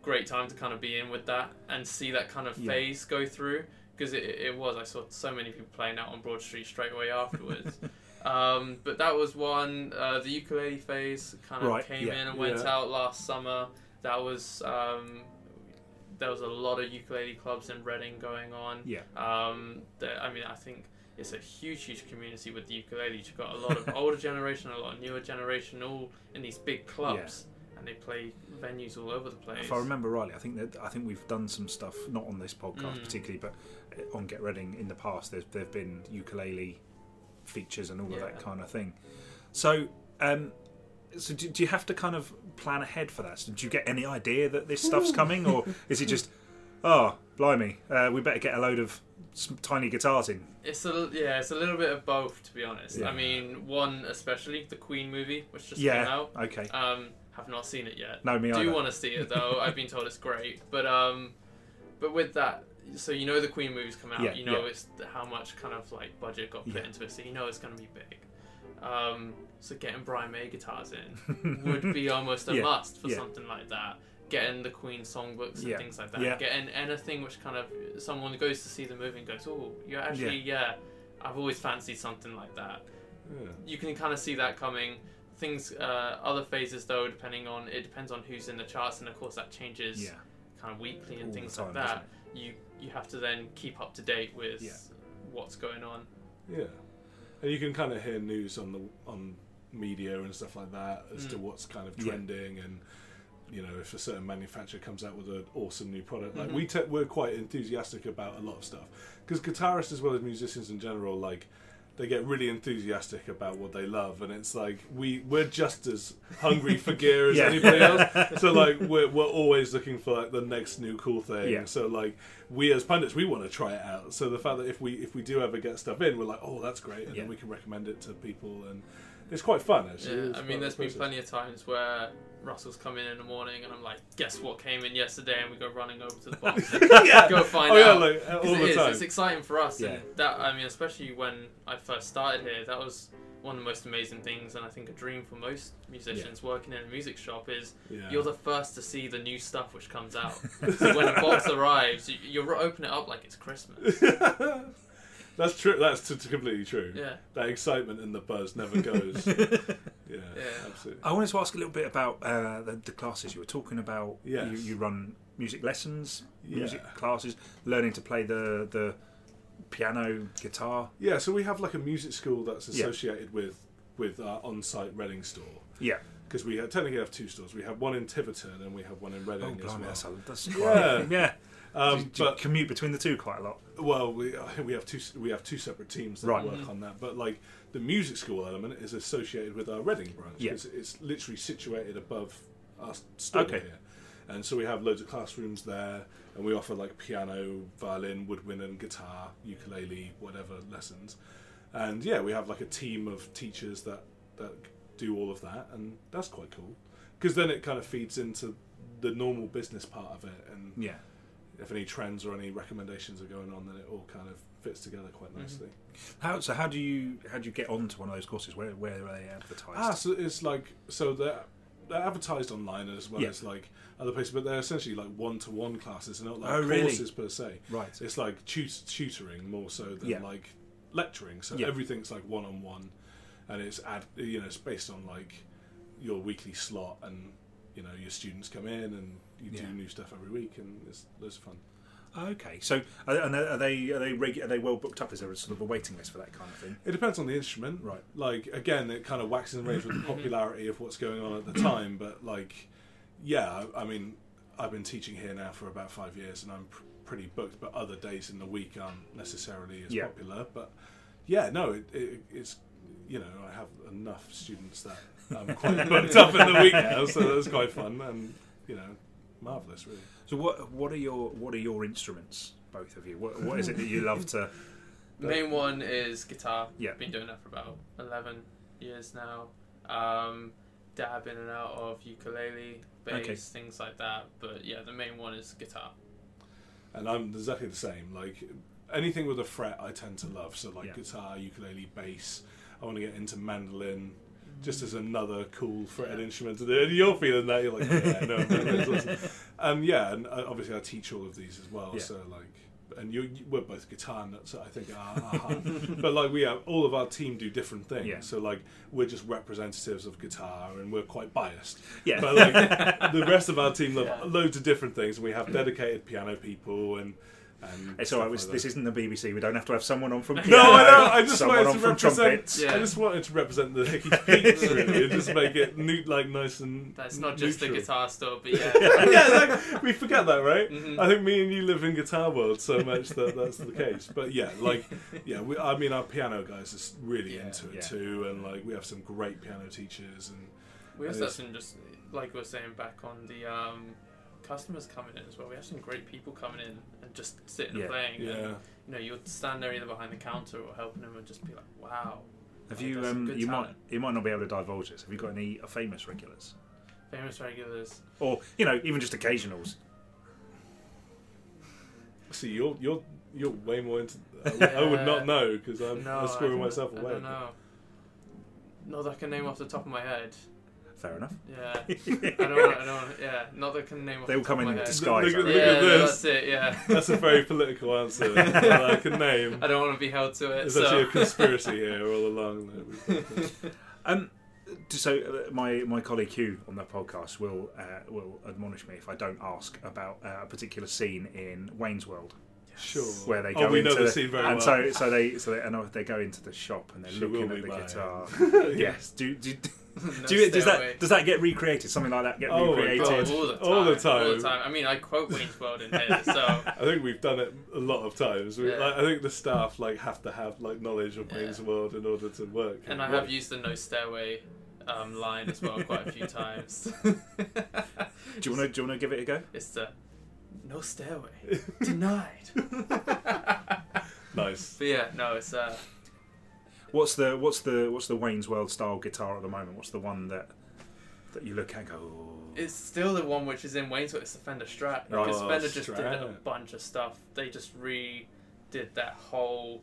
great time to kind of be in with that and see that kind of Yeah. phase go through because it, it was. I saw so many people playing out on Broad Street straight away afterwards. um, but that was one. Uh, the ukulele phase kind of Right, came yeah. in and went Yeah. out last summer. That was. Um, there was a lot of ukulele clubs in Reading going on. Yeah. Um, I mean, I think it's a huge, huge community with the ukulele. You've got a lot of older generation, a lot of newer generation, all in these big clubs, and they play venues all over the place. If I remember rightly, I think that I think we've done some stuff not on this podcast Mm. particularly, but uh, on Get Reading in the past. There's there've been ukulele features and all of that kind of thing. So, um, so do, do you have to kind of plan ahead for that? So do you get any idea that this stuff's coming, or is it just, oh, blimey, uh, we better get a load of s- tiny guitars in? It's a yeah, it's a little bit of both, to be honest. Yeah. I mean, one especially the Queen movie, which just came Yeah. out. Okay. Um, have not seen it yet. No, me I Do either. want to see it though. I've been told it's great, but um, but with that, so you know the Queen movie's come out. Yeah, you know yeah. it's how much kind of like budget got put Yeah. into it, so you know it's going to be big. Um, so getting Brian May guitars in would be almost a Yeah, must for yeah. something like that. Getting the Queen songbooks and Yeah, things like that. Getting anything which kind of someone goes to see the movie and goes, "Oh, you're actually yeah." I've always fancied something like that Yeah. you can kind of see that coming. Things, uh, other phases though, depending on it depends on who's in the charts, and of course that changes kind of weekly and All things time, like that. You you have to then keep up to date with what's going on. Yeah, and you can kind of hear news on the on media and stuff like that as to Mm. what's kind of Yeah. trending and you know if a certain manufacturer comes out with an awesome new product. Like Mhm. we te- we're quite enthusiastic about a lot of stuff because guitarists as well as musicians in general like. They get really enthusiastic about what they love, and it's like we we're just as hungry for gear as Yeah. anybody else. So like we're we're always looking for like the next new cool thing. Yeah. So like we as pundits, we want to try it out. So the fact that if we if we do ever get stuff in, we're like, oh, that's great, and Yeah. then we can recommend it to people, and it's quite fun actually. Yeah, I mean, there's been plenty of times where Russell's come in in the morning and I'm like, guess what came in yesterday? And we go running over to the box Yeah. go find Oh yeah, out. like uh, all it the is, time. It's exciting for us. Yeah. And that, I mean, especially when I first started here, that was one of the most amazing things, and I think a dream for most musicians working in a music shop is Yeah. you're the first to see the new stuff which comes out. so when a box arrives, you, you open it up like it's Christmas. That's true. That's t- t- completely true. Yeah. That excitement and the buzz never goes. yeah, Yeah. absolutely. I wanted to ask a little bit about uh, the, the classes you were talking about. Yes. You, you run music lessons, Yeah. music classes, learning to play the the piano, guitar. Yeah, so we have like a music school that's Yeah. associated with with our on-site Reading store Yeah. because we have, technically have two stores. We have one in Tiverton and we have one in Reading Oh, as blimey, well. that's, a, that's Yeah. yeah. Um, do, do you but commute between the two quite a lot. well, we we have two we have two separate teams that Right. work Mhm. on that. But like the music school element is associated with our Reading branch Yeah. it's literally situated above our store Okay. here. And so we have loads of classrooms there, and we offer like piano, violin, woodwind, and guitar, ukulele, whatever lessons. And yeah, we have like a team of teachers that that do all of that, and that's quite cool. Because then it kind of feeds into the normal business part of it, and Yeah. If any trends or any recommendations are going on, then it all kind of fits together quite Mm-hmm. nicely. How so? How do you how do you get onto one of those courses? Where where are they advertised? Ah, so it's like so they're they're advertised online as well Yeah. as like other places, but they're essentially like one to one classes, they're not like Oh, really? courses per se. right. It's like tut- tutoring more so than Yeah. like lecturing. So Yeah. everything's like one on one, and it's ad you know it's based on like your weekly slot, and you know your students come in and you Yeah. do new stuff every week, and it's loads of fun. Okay. So are, and are they are they regu- are they well booked up? Is there a sort of a waiting list for that kind of thing? It depends on the instrument. Right. Like again, it kind of waxes and wanes with the mm-hmm. popularity of what's going on at the mm-hmm. time. But like, yeah, I, I mean, I've been teaching here now for about five years, and I'm pr- pretty booked. But other days in the week aren't necessarily as Yeah. popular. But yeah, no, it, it, it's you know I have enough students that I'm quite booked up in the week now, so that's quite fun and you know marvelous, really. So what what are your what are your instruments? Both of you. What what is it that you love to? The main one is guitar. Yeah. Been doing that for about 11 years now. Um, dab in and out of ukulele, bass, Okay. things like that. But yeah, the main one is guitar. and I'm exactly the same. Like anything with a fret, I tend to love. So like Yeah. guitar, ukulele, bass. I want to get into mandolin, just as another cool fretted Yeah. instrument to do. And you're feeling that, you're like, yeah, no, mandolin's awesome. Um, yeah, and uh, obviously I teach all of these as well. Yeah. So like. And you, you, we're both guitar nuts, I think. Our, our but like we have, all of our team do different things. Yeah. So like we're just representatives of guitar, and we're quite biased. Yeah. But like the rest of our team love Yeah. loads of different things. and We have dedicated piano people and. And It's all right. stuff like This that. isn't the BBC. We don't have to have someone on from No, I know. I just wanted to represent. Yeah. I just wanted to represent the Hickey Peaks really, and just make it new, like nice and. That's not just neutral. the guitar store, but yeah. yeah, like, we forget that, right? Mhm. I think me and you live in guitar world so much that that's the case. But yeah, like, yeah, we, I mean, our piano guys are really Yeah. into it Yeah. too, and like, we have some great piano teachers, and We have some just like we were saying back on the um, customers coming in as well. We have some great people coming in and just sitting Yeah. and playing. yeah, And, you know, you'll stand there either behind the counter or helping them and just be like, "Wow." Have like, you? Um, good you might you might not be able to divulge this. Have you got any uh, famous regulars, famous regulars. or you know, even just occasionals? See, you're you're you're way more into. I would, I would not know because I'm, no, I'm I scoring don't- myself I away. don't know. Not that I can name off the top of my head. Fair enough. Yeah, I don't. Wanna, I don't. Wanna, yeah, not that I can name off. They the top come of in my with head. disguise. Look at- I look at Yeah, this. that's it. Yeah. That's a very political answer. that I can name. I don't want to be held to it. There's so. actually a conspiracy here all along. that we've- Um, so uh, my my colleague Hugh on the podcast will uh, will admonish me if I don't ask about uh, a particular scene in Wayne's World Sure. where they Oh, go we into know the scene very and well. so so they so they, and they go into the shop and they're She looking at be the mine. guitar. yes. Do do, No do you, does stairway. that does that get recreated? Something like that get Oh recreated? God. all the time. All the time. All the time. I mean, I quote Wayne's World in here, so I think we've done it a lot of times. We, Yeah. like, I think the staff like have to have like knowledge of Yeah. Wayne's World in order to work. and I have used the no stairway um, line as well quite a few times. Do you want to do you want to give it a go? it's the no stairway denied. nice. But yeah, no, it's uh, What's the what's the what's the Wayne's World style guitar at the moment? What's the one that that you look at and go? "Oh." It's still the one which is in Wayne's, it's the Fender Strat. Oh, Because Fender just did a bunch of stuff. They just redid that whole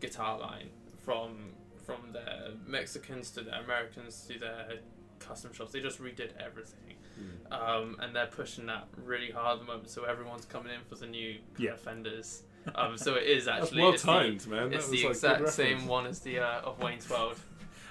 guitar line from from their Mexicans to their Americans to their custom shops. They just redid everything, Hmm. um, and they're pushing that really hard at the moment. So everyone's coming in for the new Yeah. Fenders. Um, so it is actually well it's the- timed, man. It's the like exact same one as the uh, of Wayne's World.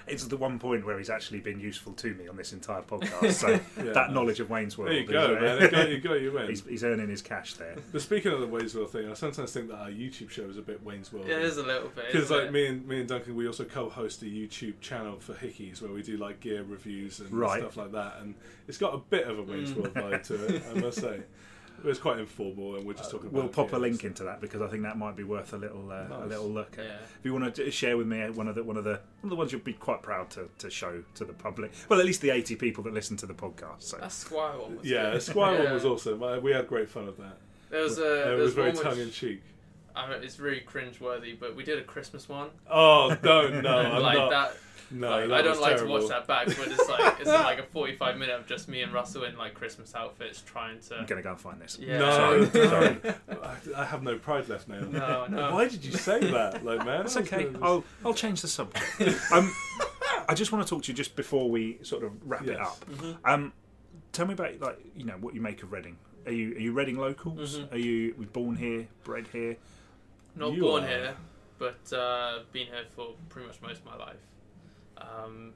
It's the one point where he's actually been useful to me on this entire podcast. So Yeah. that knowledge of Wayne's World. There you go, uh, man. You got, you got you win. he's, he's earning his cash there. But speaking of the Wayne's World thing, I sometimes think that our YouTube show is a bit Wayne's World. Yeah, it is a little bit. Because like it? me and me and Duncan, we also co-host a YouTube channel for Hickies where we do like gear reviews and Right. stuff like that, and it's got a bit of a Wayne's Mm. World vibe to it, I must say. But it's quite informal, and we're just talking. We'll about pop a gear. link into that because I think that might be worth a little uh, a little look. At. Yeah. If you want to share with me one of the one of the one of the ones you'll be quite proud to, to show to the public. Well, at least the eighty people that listen to the podcast. So That Squier one was Yeah, good. the Squier one was awesome. Uh, We had great fun of that. There was a. Uh, there it was very tongue in cheek. I mean, it's really cringe worthy, but we did a Christmas one. Oh, don't no, and I'm like not. that. No, like, that I don't was like terrible. to watch that back, but it's like it's like a forty-five minute of just me and Russell in like Christmas outfits trying to. I'm gonna go and find this. Yeah. No, Sorry, sorry. I, I have no pride left now. No, no. Why did you say that, like man? That's I was okay. gonna- I'll I'll change the subject. um, I just want to talk to you just before we sort of wrap it Yes. up. Mhm. Um, tell me about like you know what you make of Reading. Are you are you Reading locals? Mhm. Are you were born here, bred here? Not You born are. here, but uh, been here for pretty much most of my life. Um,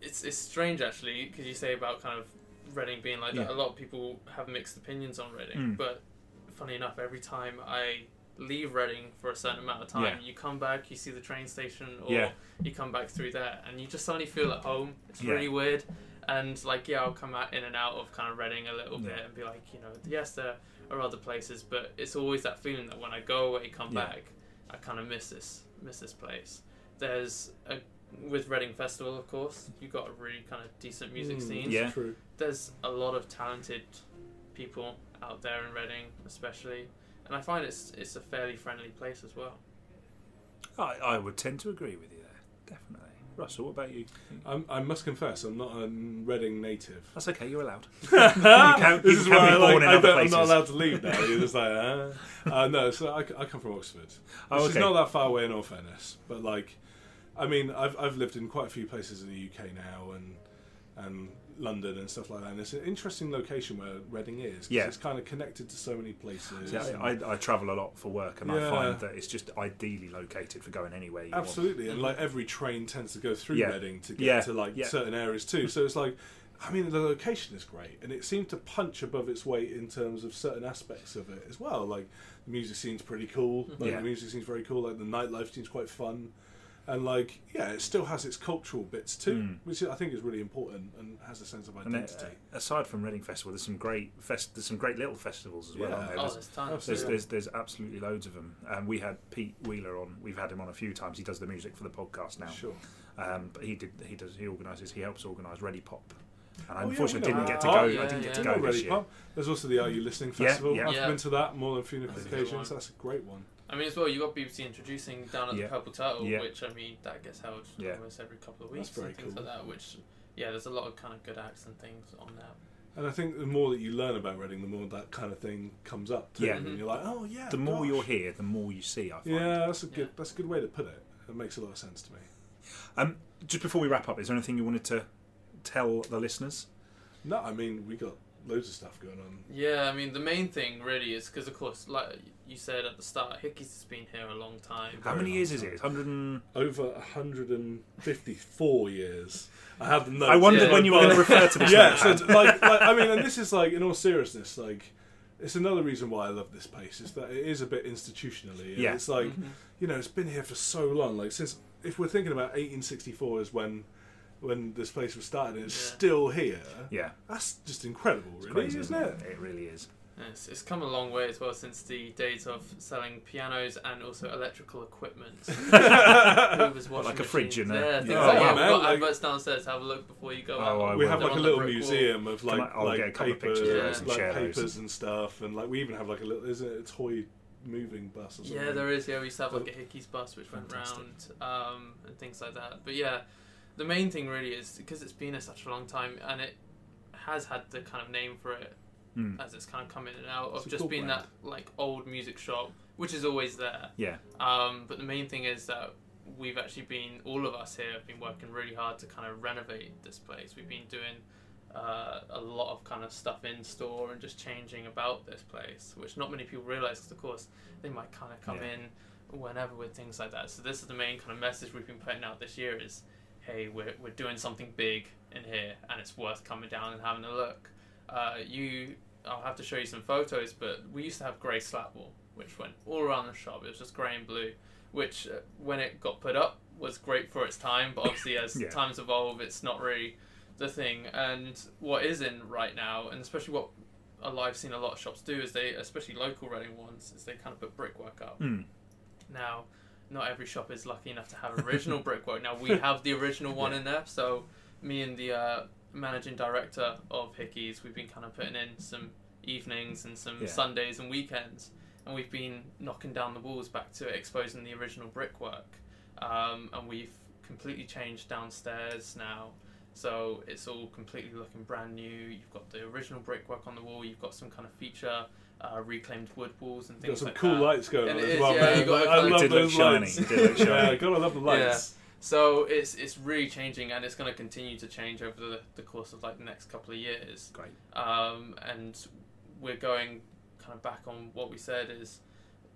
it's it's strange actually because you say about kind of Reading being like that. A lot of people have mixed opinions on Reading, Mm. but funny enough, every time I leave Reading for a certain amount of time, Yeah. you come back, you see the train station, or Yeah. you come back through there, and you just suddenly feel at home. It's Yeah. really weird. And like yeah, I'll come out in and out of kind of Reading a little Yeah. bit and be like, you know, yes, there are other places, but it's always that feeling that when I go away, come Yeah. back, I kind of miss this miss this place. There's a with Reading Festival, of course, you've got a really kind of decent music Mm, scene. Yeah. True. There's a lot of talented people out there in Reading, especially, and I find it's it's a fairly friendly place as well. I, I would tend to agree with you there, definitely. Russell, what about you? I'm, I must confess, I'm not a Reading native. That's okay. You're allowed. can, this is can why be I, born like, in I other don't, I'm not allowed to leave now. You're just like, uh, uh, no. So I, I come from Oxford, which Oh, is okay. not that far away in all fairness. But like, I mean, I've I've lived in quite a few places in the UK now, and and London and stuff like that. And it's an interesting location where Reading is. 'cause Yeah. it's kind of connected to so many places. See, I, I, I travel a lot for work, and I find that it's just ideally located for going anywhere you want. Absolutely, and like every train tends to go through Yeah. Reading to get Yeah, to like yeah. certain areas too. So it's like, I mean, the location is great, and it seemed to punch above its weight in terms of certain aspects of it as well. Like the music scene's pretty cool. Like Yeah. the music scene's very cool. Like the nightlife seems quite fun, and like yeah, it still has its cultural bits too, Mm. which I think is really important and has a sense of And uh, identity. aside from Reading Festival, there's some great fest- there's some great little festivals as well. Yeah. aren't there? Oh, There's, there's tons. there's, Absolutely. there's, there's absolutely loads of them. Um, we had Pete Wheeler on. We've had him on a few times. He does the music for the podcast now. Sure. Um, but he did. He does. He organises. He helps organise Readipop. And I Oh, unfortunately we know didn't get to Ready go. Pop. I didn't get yeah. to go not this year. Pop. There's also the Are You Listening Festival. yeah. I've Yeah. been to that more than a few That's occasions. one. That's a great one. I mean, as well, you got BBC introducing down at Yeah. the Purple Turtle, Yeah. which I mean, that gets held Yeah. almost every couple of That's weeks very and things cool. like that. Which, yeah, there's a lot of kind of good acts and things on that. And I think the more that you learn about Reading, the more that kind of thing comes up. Too, Yeah. and you're like, oh yeah. The more you're here, the more you see. I find. Yeah, that's a good. Yeah. That's a good way to put it. It makes a lot of sense to me. Um, just before we wrap up, is there anything you wanted to tell the listeners? No, I mean we got loads of stuff going on. Yeah, I mean, the main thing really is because, of course, like you said at the start, Hickies has been here a long time. How many long years is it? Hundred and. Over 154 years. I have the notes. I wondered Yeah. when you were going to refer to this. yeah, so like, like, I mean, and this is like, in all seriousness, like, it's another reason why I love this place is that it is a bit institutionally. and Yeah. it's like, Mhm. you know, it's been here for so long. Like since, if we're thinking about 1864 is when, when this place was started, and it's Yeah. still here. yeah, That's just incredible, it's really, crazy, isn't it? It really is. Yeah, It's, it's come a long way as well since the days of selling pianos and also electrical equipment. Hoovers, washing like a fridge machines. in there? Yeah, things Yeah. like Oh, that. We've got like- adverts downstairs. Have a look before you go Oh, out. I we will. have They're like a on the little brick wall. museum of like I- I'll like get a couple of papers, pictures of those and like share those. papers and stuff, and like we even have like a little is it a toy moving bus or something. Yeah, there is. Yeah, we used to have like a Hickies bus which went Fantastic. round um, and things like that. But yeah, the main thing really is because it's been there such a long time and it has had the kind of name for it Mm. as it's kind of come in and out of just cool being brand. that like old music shop, which is always there. Yeah. Um, but the main thing is that we've actually been, all of us here have been working really hard to kind of renovate this place. We've been doing uh, a lot of kind of stuff in store and just changing about this place, which not many people realize because, of course, they might kind of come Yeah. in whenever with things like that. So this is the main kind of message we've been putting out this year is, hey, we're, we're doing something big in here and it's worth coming down and having a look. Uh, you, I'll have to show you some photos, but we used to have grey slat wall, which went all around the shop. It was just grey and blue, which uh, when it got put up was great for its time, but obviously as Yeah. times evolve, it's not really the thing. And what is in right now, and especially what I've seen a lot of shops do, is they, especially local Reading ones, is they kind of put brickwork up. Mm. Now, not every shop is lucky enough to have original brickwork. Now we have the original one Yeah. in there, so me and the uh, managing director of Hickies, we've been kind of putting in some evenings and some Yeah. Sundays and weekends, and we've been knocking down the walls back to exposing the original brickwork, um, and we've completely changed downstairs now. So it's all completely looking brand new. You've got the original brickwork on the wall. You've got some kind of feature uh, reclaimed wood walls and Got things some like cool that. lights going And on as well, yeah, man. got Like, I love It did look those shiny. lights. It did look yeah. Gotta love the lights. So it's it's really changing, and it's going to continue to change over the, the course of like the next couple of years. Great. Um, and we're going kind of back on what we said is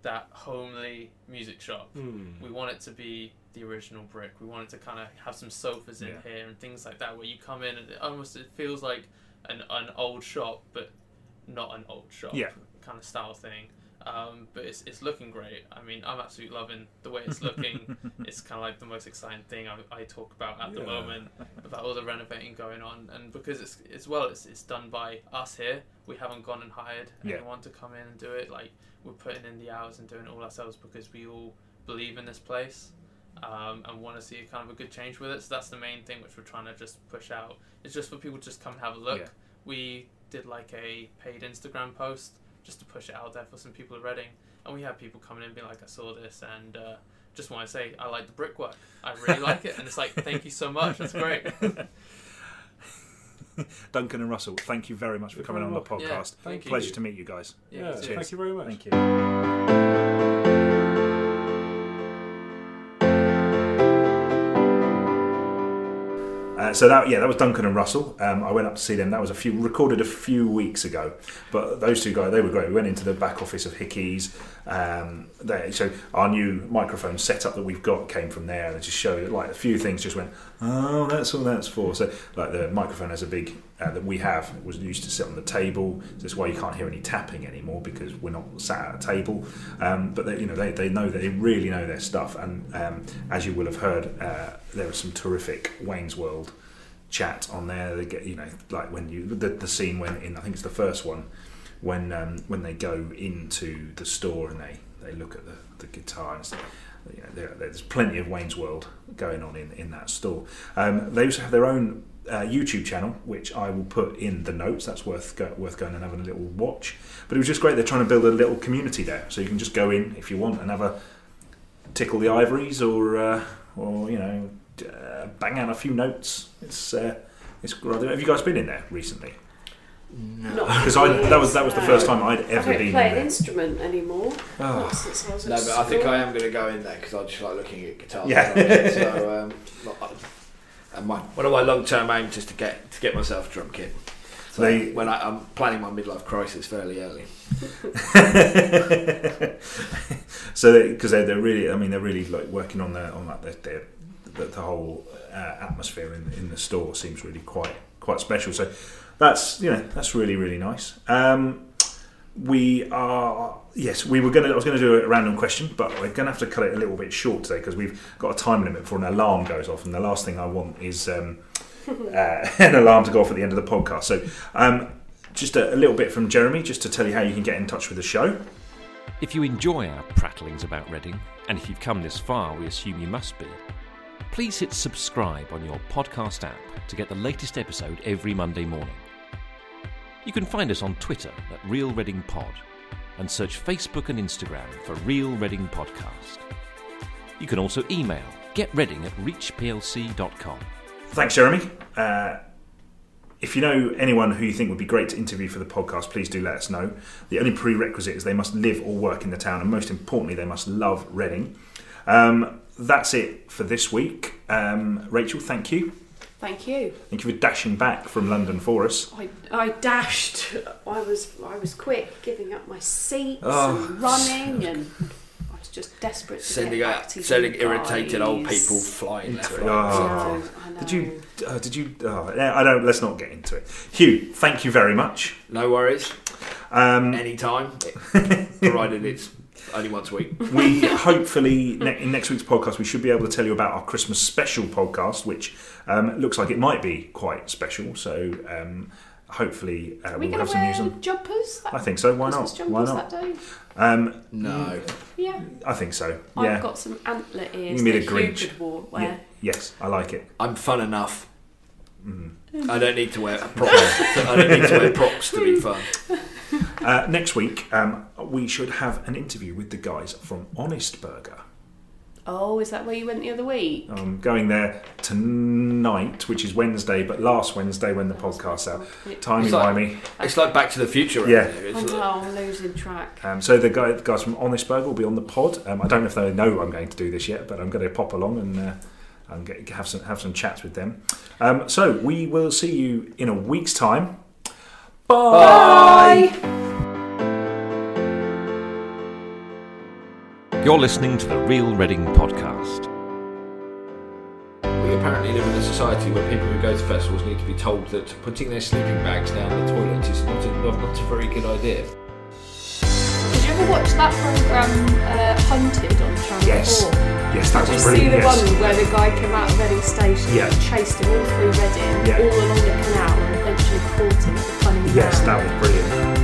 that homely music shop. Hmm. We want it to be the original brick. We want it to kind of have some sofas in Yeah. here and things like that, where you come in and it almost it feels like an an old shop, but not an old shop. Yeah. Kind of style thing. Um, but it's it's looking great. I mean, I'm absolutely loving the way it's looking. it's kind of like the most exciting thing I, I talk about at the moment about all the renovating going on, and because it's as well, it's it's done by us here. We haven't gone and hired Yeah. anyone to come in and do it. Like we're putting in the hours and doing it all ourselves because we all believe in this place. Um, and want to see kind of a good change with it. So that's the main thing which we're trying to just push out. It's just for people to just come and have a look. Yeah. We did like a paid Instagram post just to push it out there for some people at Reading, and we had people coming in being like, "I saw this and uh, just want to say I like the brickwork. I really like it." And it's like, "Thank you so much. That's great." Duncan and Russell, thank you very much for You're coming on very the welcome. Yeah, podcast. thank you. Pleasure to meet you guys. Yeah, cheers. thank you very much. Thank you. Uh, so that yeah, that was Duncan and Russell. Um, I went up to see them. That was a few recorded a few weeks ago. But those two guys, they were great. We went into the back office of Hickies. Um, there, so our new microphone setup that we've got came from there, and just showed like a few things. Just went, oh, that's all that's for. So like the microphone has a big uh, that we have was used to sit on the table. That's why you can't hear any tapping anymore because we're not sat at a table. Um, but they, you know they, they know that they really know their stuff. And um, as you will have heard, uh, there was some terrific Wayne's World chat on there. They get you know like when you the, the scene when in I think it's the first one when um, when they go into the store and they, they look at the, the guitar and stuff. You know, there, there's plenty of Wayne's World going on in, in that store. Um, they also have their own uh, YouTube channel, which I will put in the notes. That's worth go, worth going and having a little watch. But it was just great. They're trying to build a little community there, so you can just go in if you want and have a tickle the ivories or uh, or you know uh, bang out a few notes. It's uh, it's rather. Have you guys been in there recently? No. Because I that was that was the first time I'd I ever don't been play in an there. instrument anymore. Oh. Not since I was at No, but I think school. I am going to go in there because I just like looking at guitars. Yeah. and so, um, not- and my, one of my long-term aims is to get to get myself a drum kit. So They- when I, I'm planning my midlife crisis fairly early. so because they, are they're really, I mean, they're really like working on the on that their, their, the, the whole uh, atmosphere in in the store seems really quite quite special. So that's you know that's really really nice. Um, we are yes, we were gonna. I was gonna do a random question, but we're gonna have to cut it a little bit short today because we've got a time limit before an alarm goes off, and the last thing I want is um, uh, an alarm to go off at the end of the podcast. So. Um, just a, a little bit from Jeremy, just to tell you how you can get in touch with the show. If you enjoy our prattlings about Reading, and if you've come this far, we assume you must be, please hit subscribe on your podcast app to get the latest episode every Monday morning. You can find us on Twitter at Real Reading Pod, and search Facebook and Instagram for Real Reading Podcast. You can also email getreading at reachplc.com. Thanks, Jeremy. Uh, if you know anyone who you think would be great to interview for the podcast, please do let us know. The only prerequisite is they must live or work in the town, and most importantly, they must love Reading. Um, that's it for this week. Um, Rachel, thank you. Thank you. Thank you for dashing back from London for us. I, I dashed. I was I was quick, giving up my seats Oh. and running, and I was just desperate to Sending get back out, to sending you irritated old people flying left, Oh. right, I know. I know. Did you? Uh, did you? Oh, yeah, I don't. Let's not get into it. Hugh, thank you very much. No worries. Um, Anytime, provided it's only once a week. we hopefully ne- in next week's podcast we should be able to tell you about our Christmas special podcast, which um, looks like it might be quite special. So um, hopefully uh, Are we we'll going have to some wear news on. jumpers? That I think so. Why Christmas not? Why not? that day? Um, No. Yeah. I think so. Yeah. I've got some antler ears Give me that the Hugh Grinch. Yeah. wear. Yes, I like it. I'm fun enough. Mm-hmm. I don't need to wear props. I don't need to wear props to be fun. Uh, next week um, we should have an interview with the guys from Honest Burger. Oh, is that where you went the other week? I'm going there tonight, which is Wednesday, but last Wednesday when the podcast's out. Timey It's like- wimey. It's like Back to the Future. Yeah. isn't it? Oh It's no, I'm losing track. Um, so the, guy, the guys from Honest Burger will be on the pod. Um, I don't know if they know I'm going to do this yet, but I'm going to pop along and, uh, and get, have some have some chats with them. Um, so we will see you in a week's time. Bye. You're listening to the Real Reading Podcast. We apparently live in a society where people who go to festivals need to be told that putting their sleeping bags down the toilet is not a, not, not a very good idea. You ever watch that programme uh, Hunted on Channel Yes. 4? Yes, that Did you was see brilliant. the Yes. one where the guy came out of Reading Station Yeah. and chased him all through Reading, Yeah. all along the canal, and eventually caught him Cunning Yes, that was brilliant.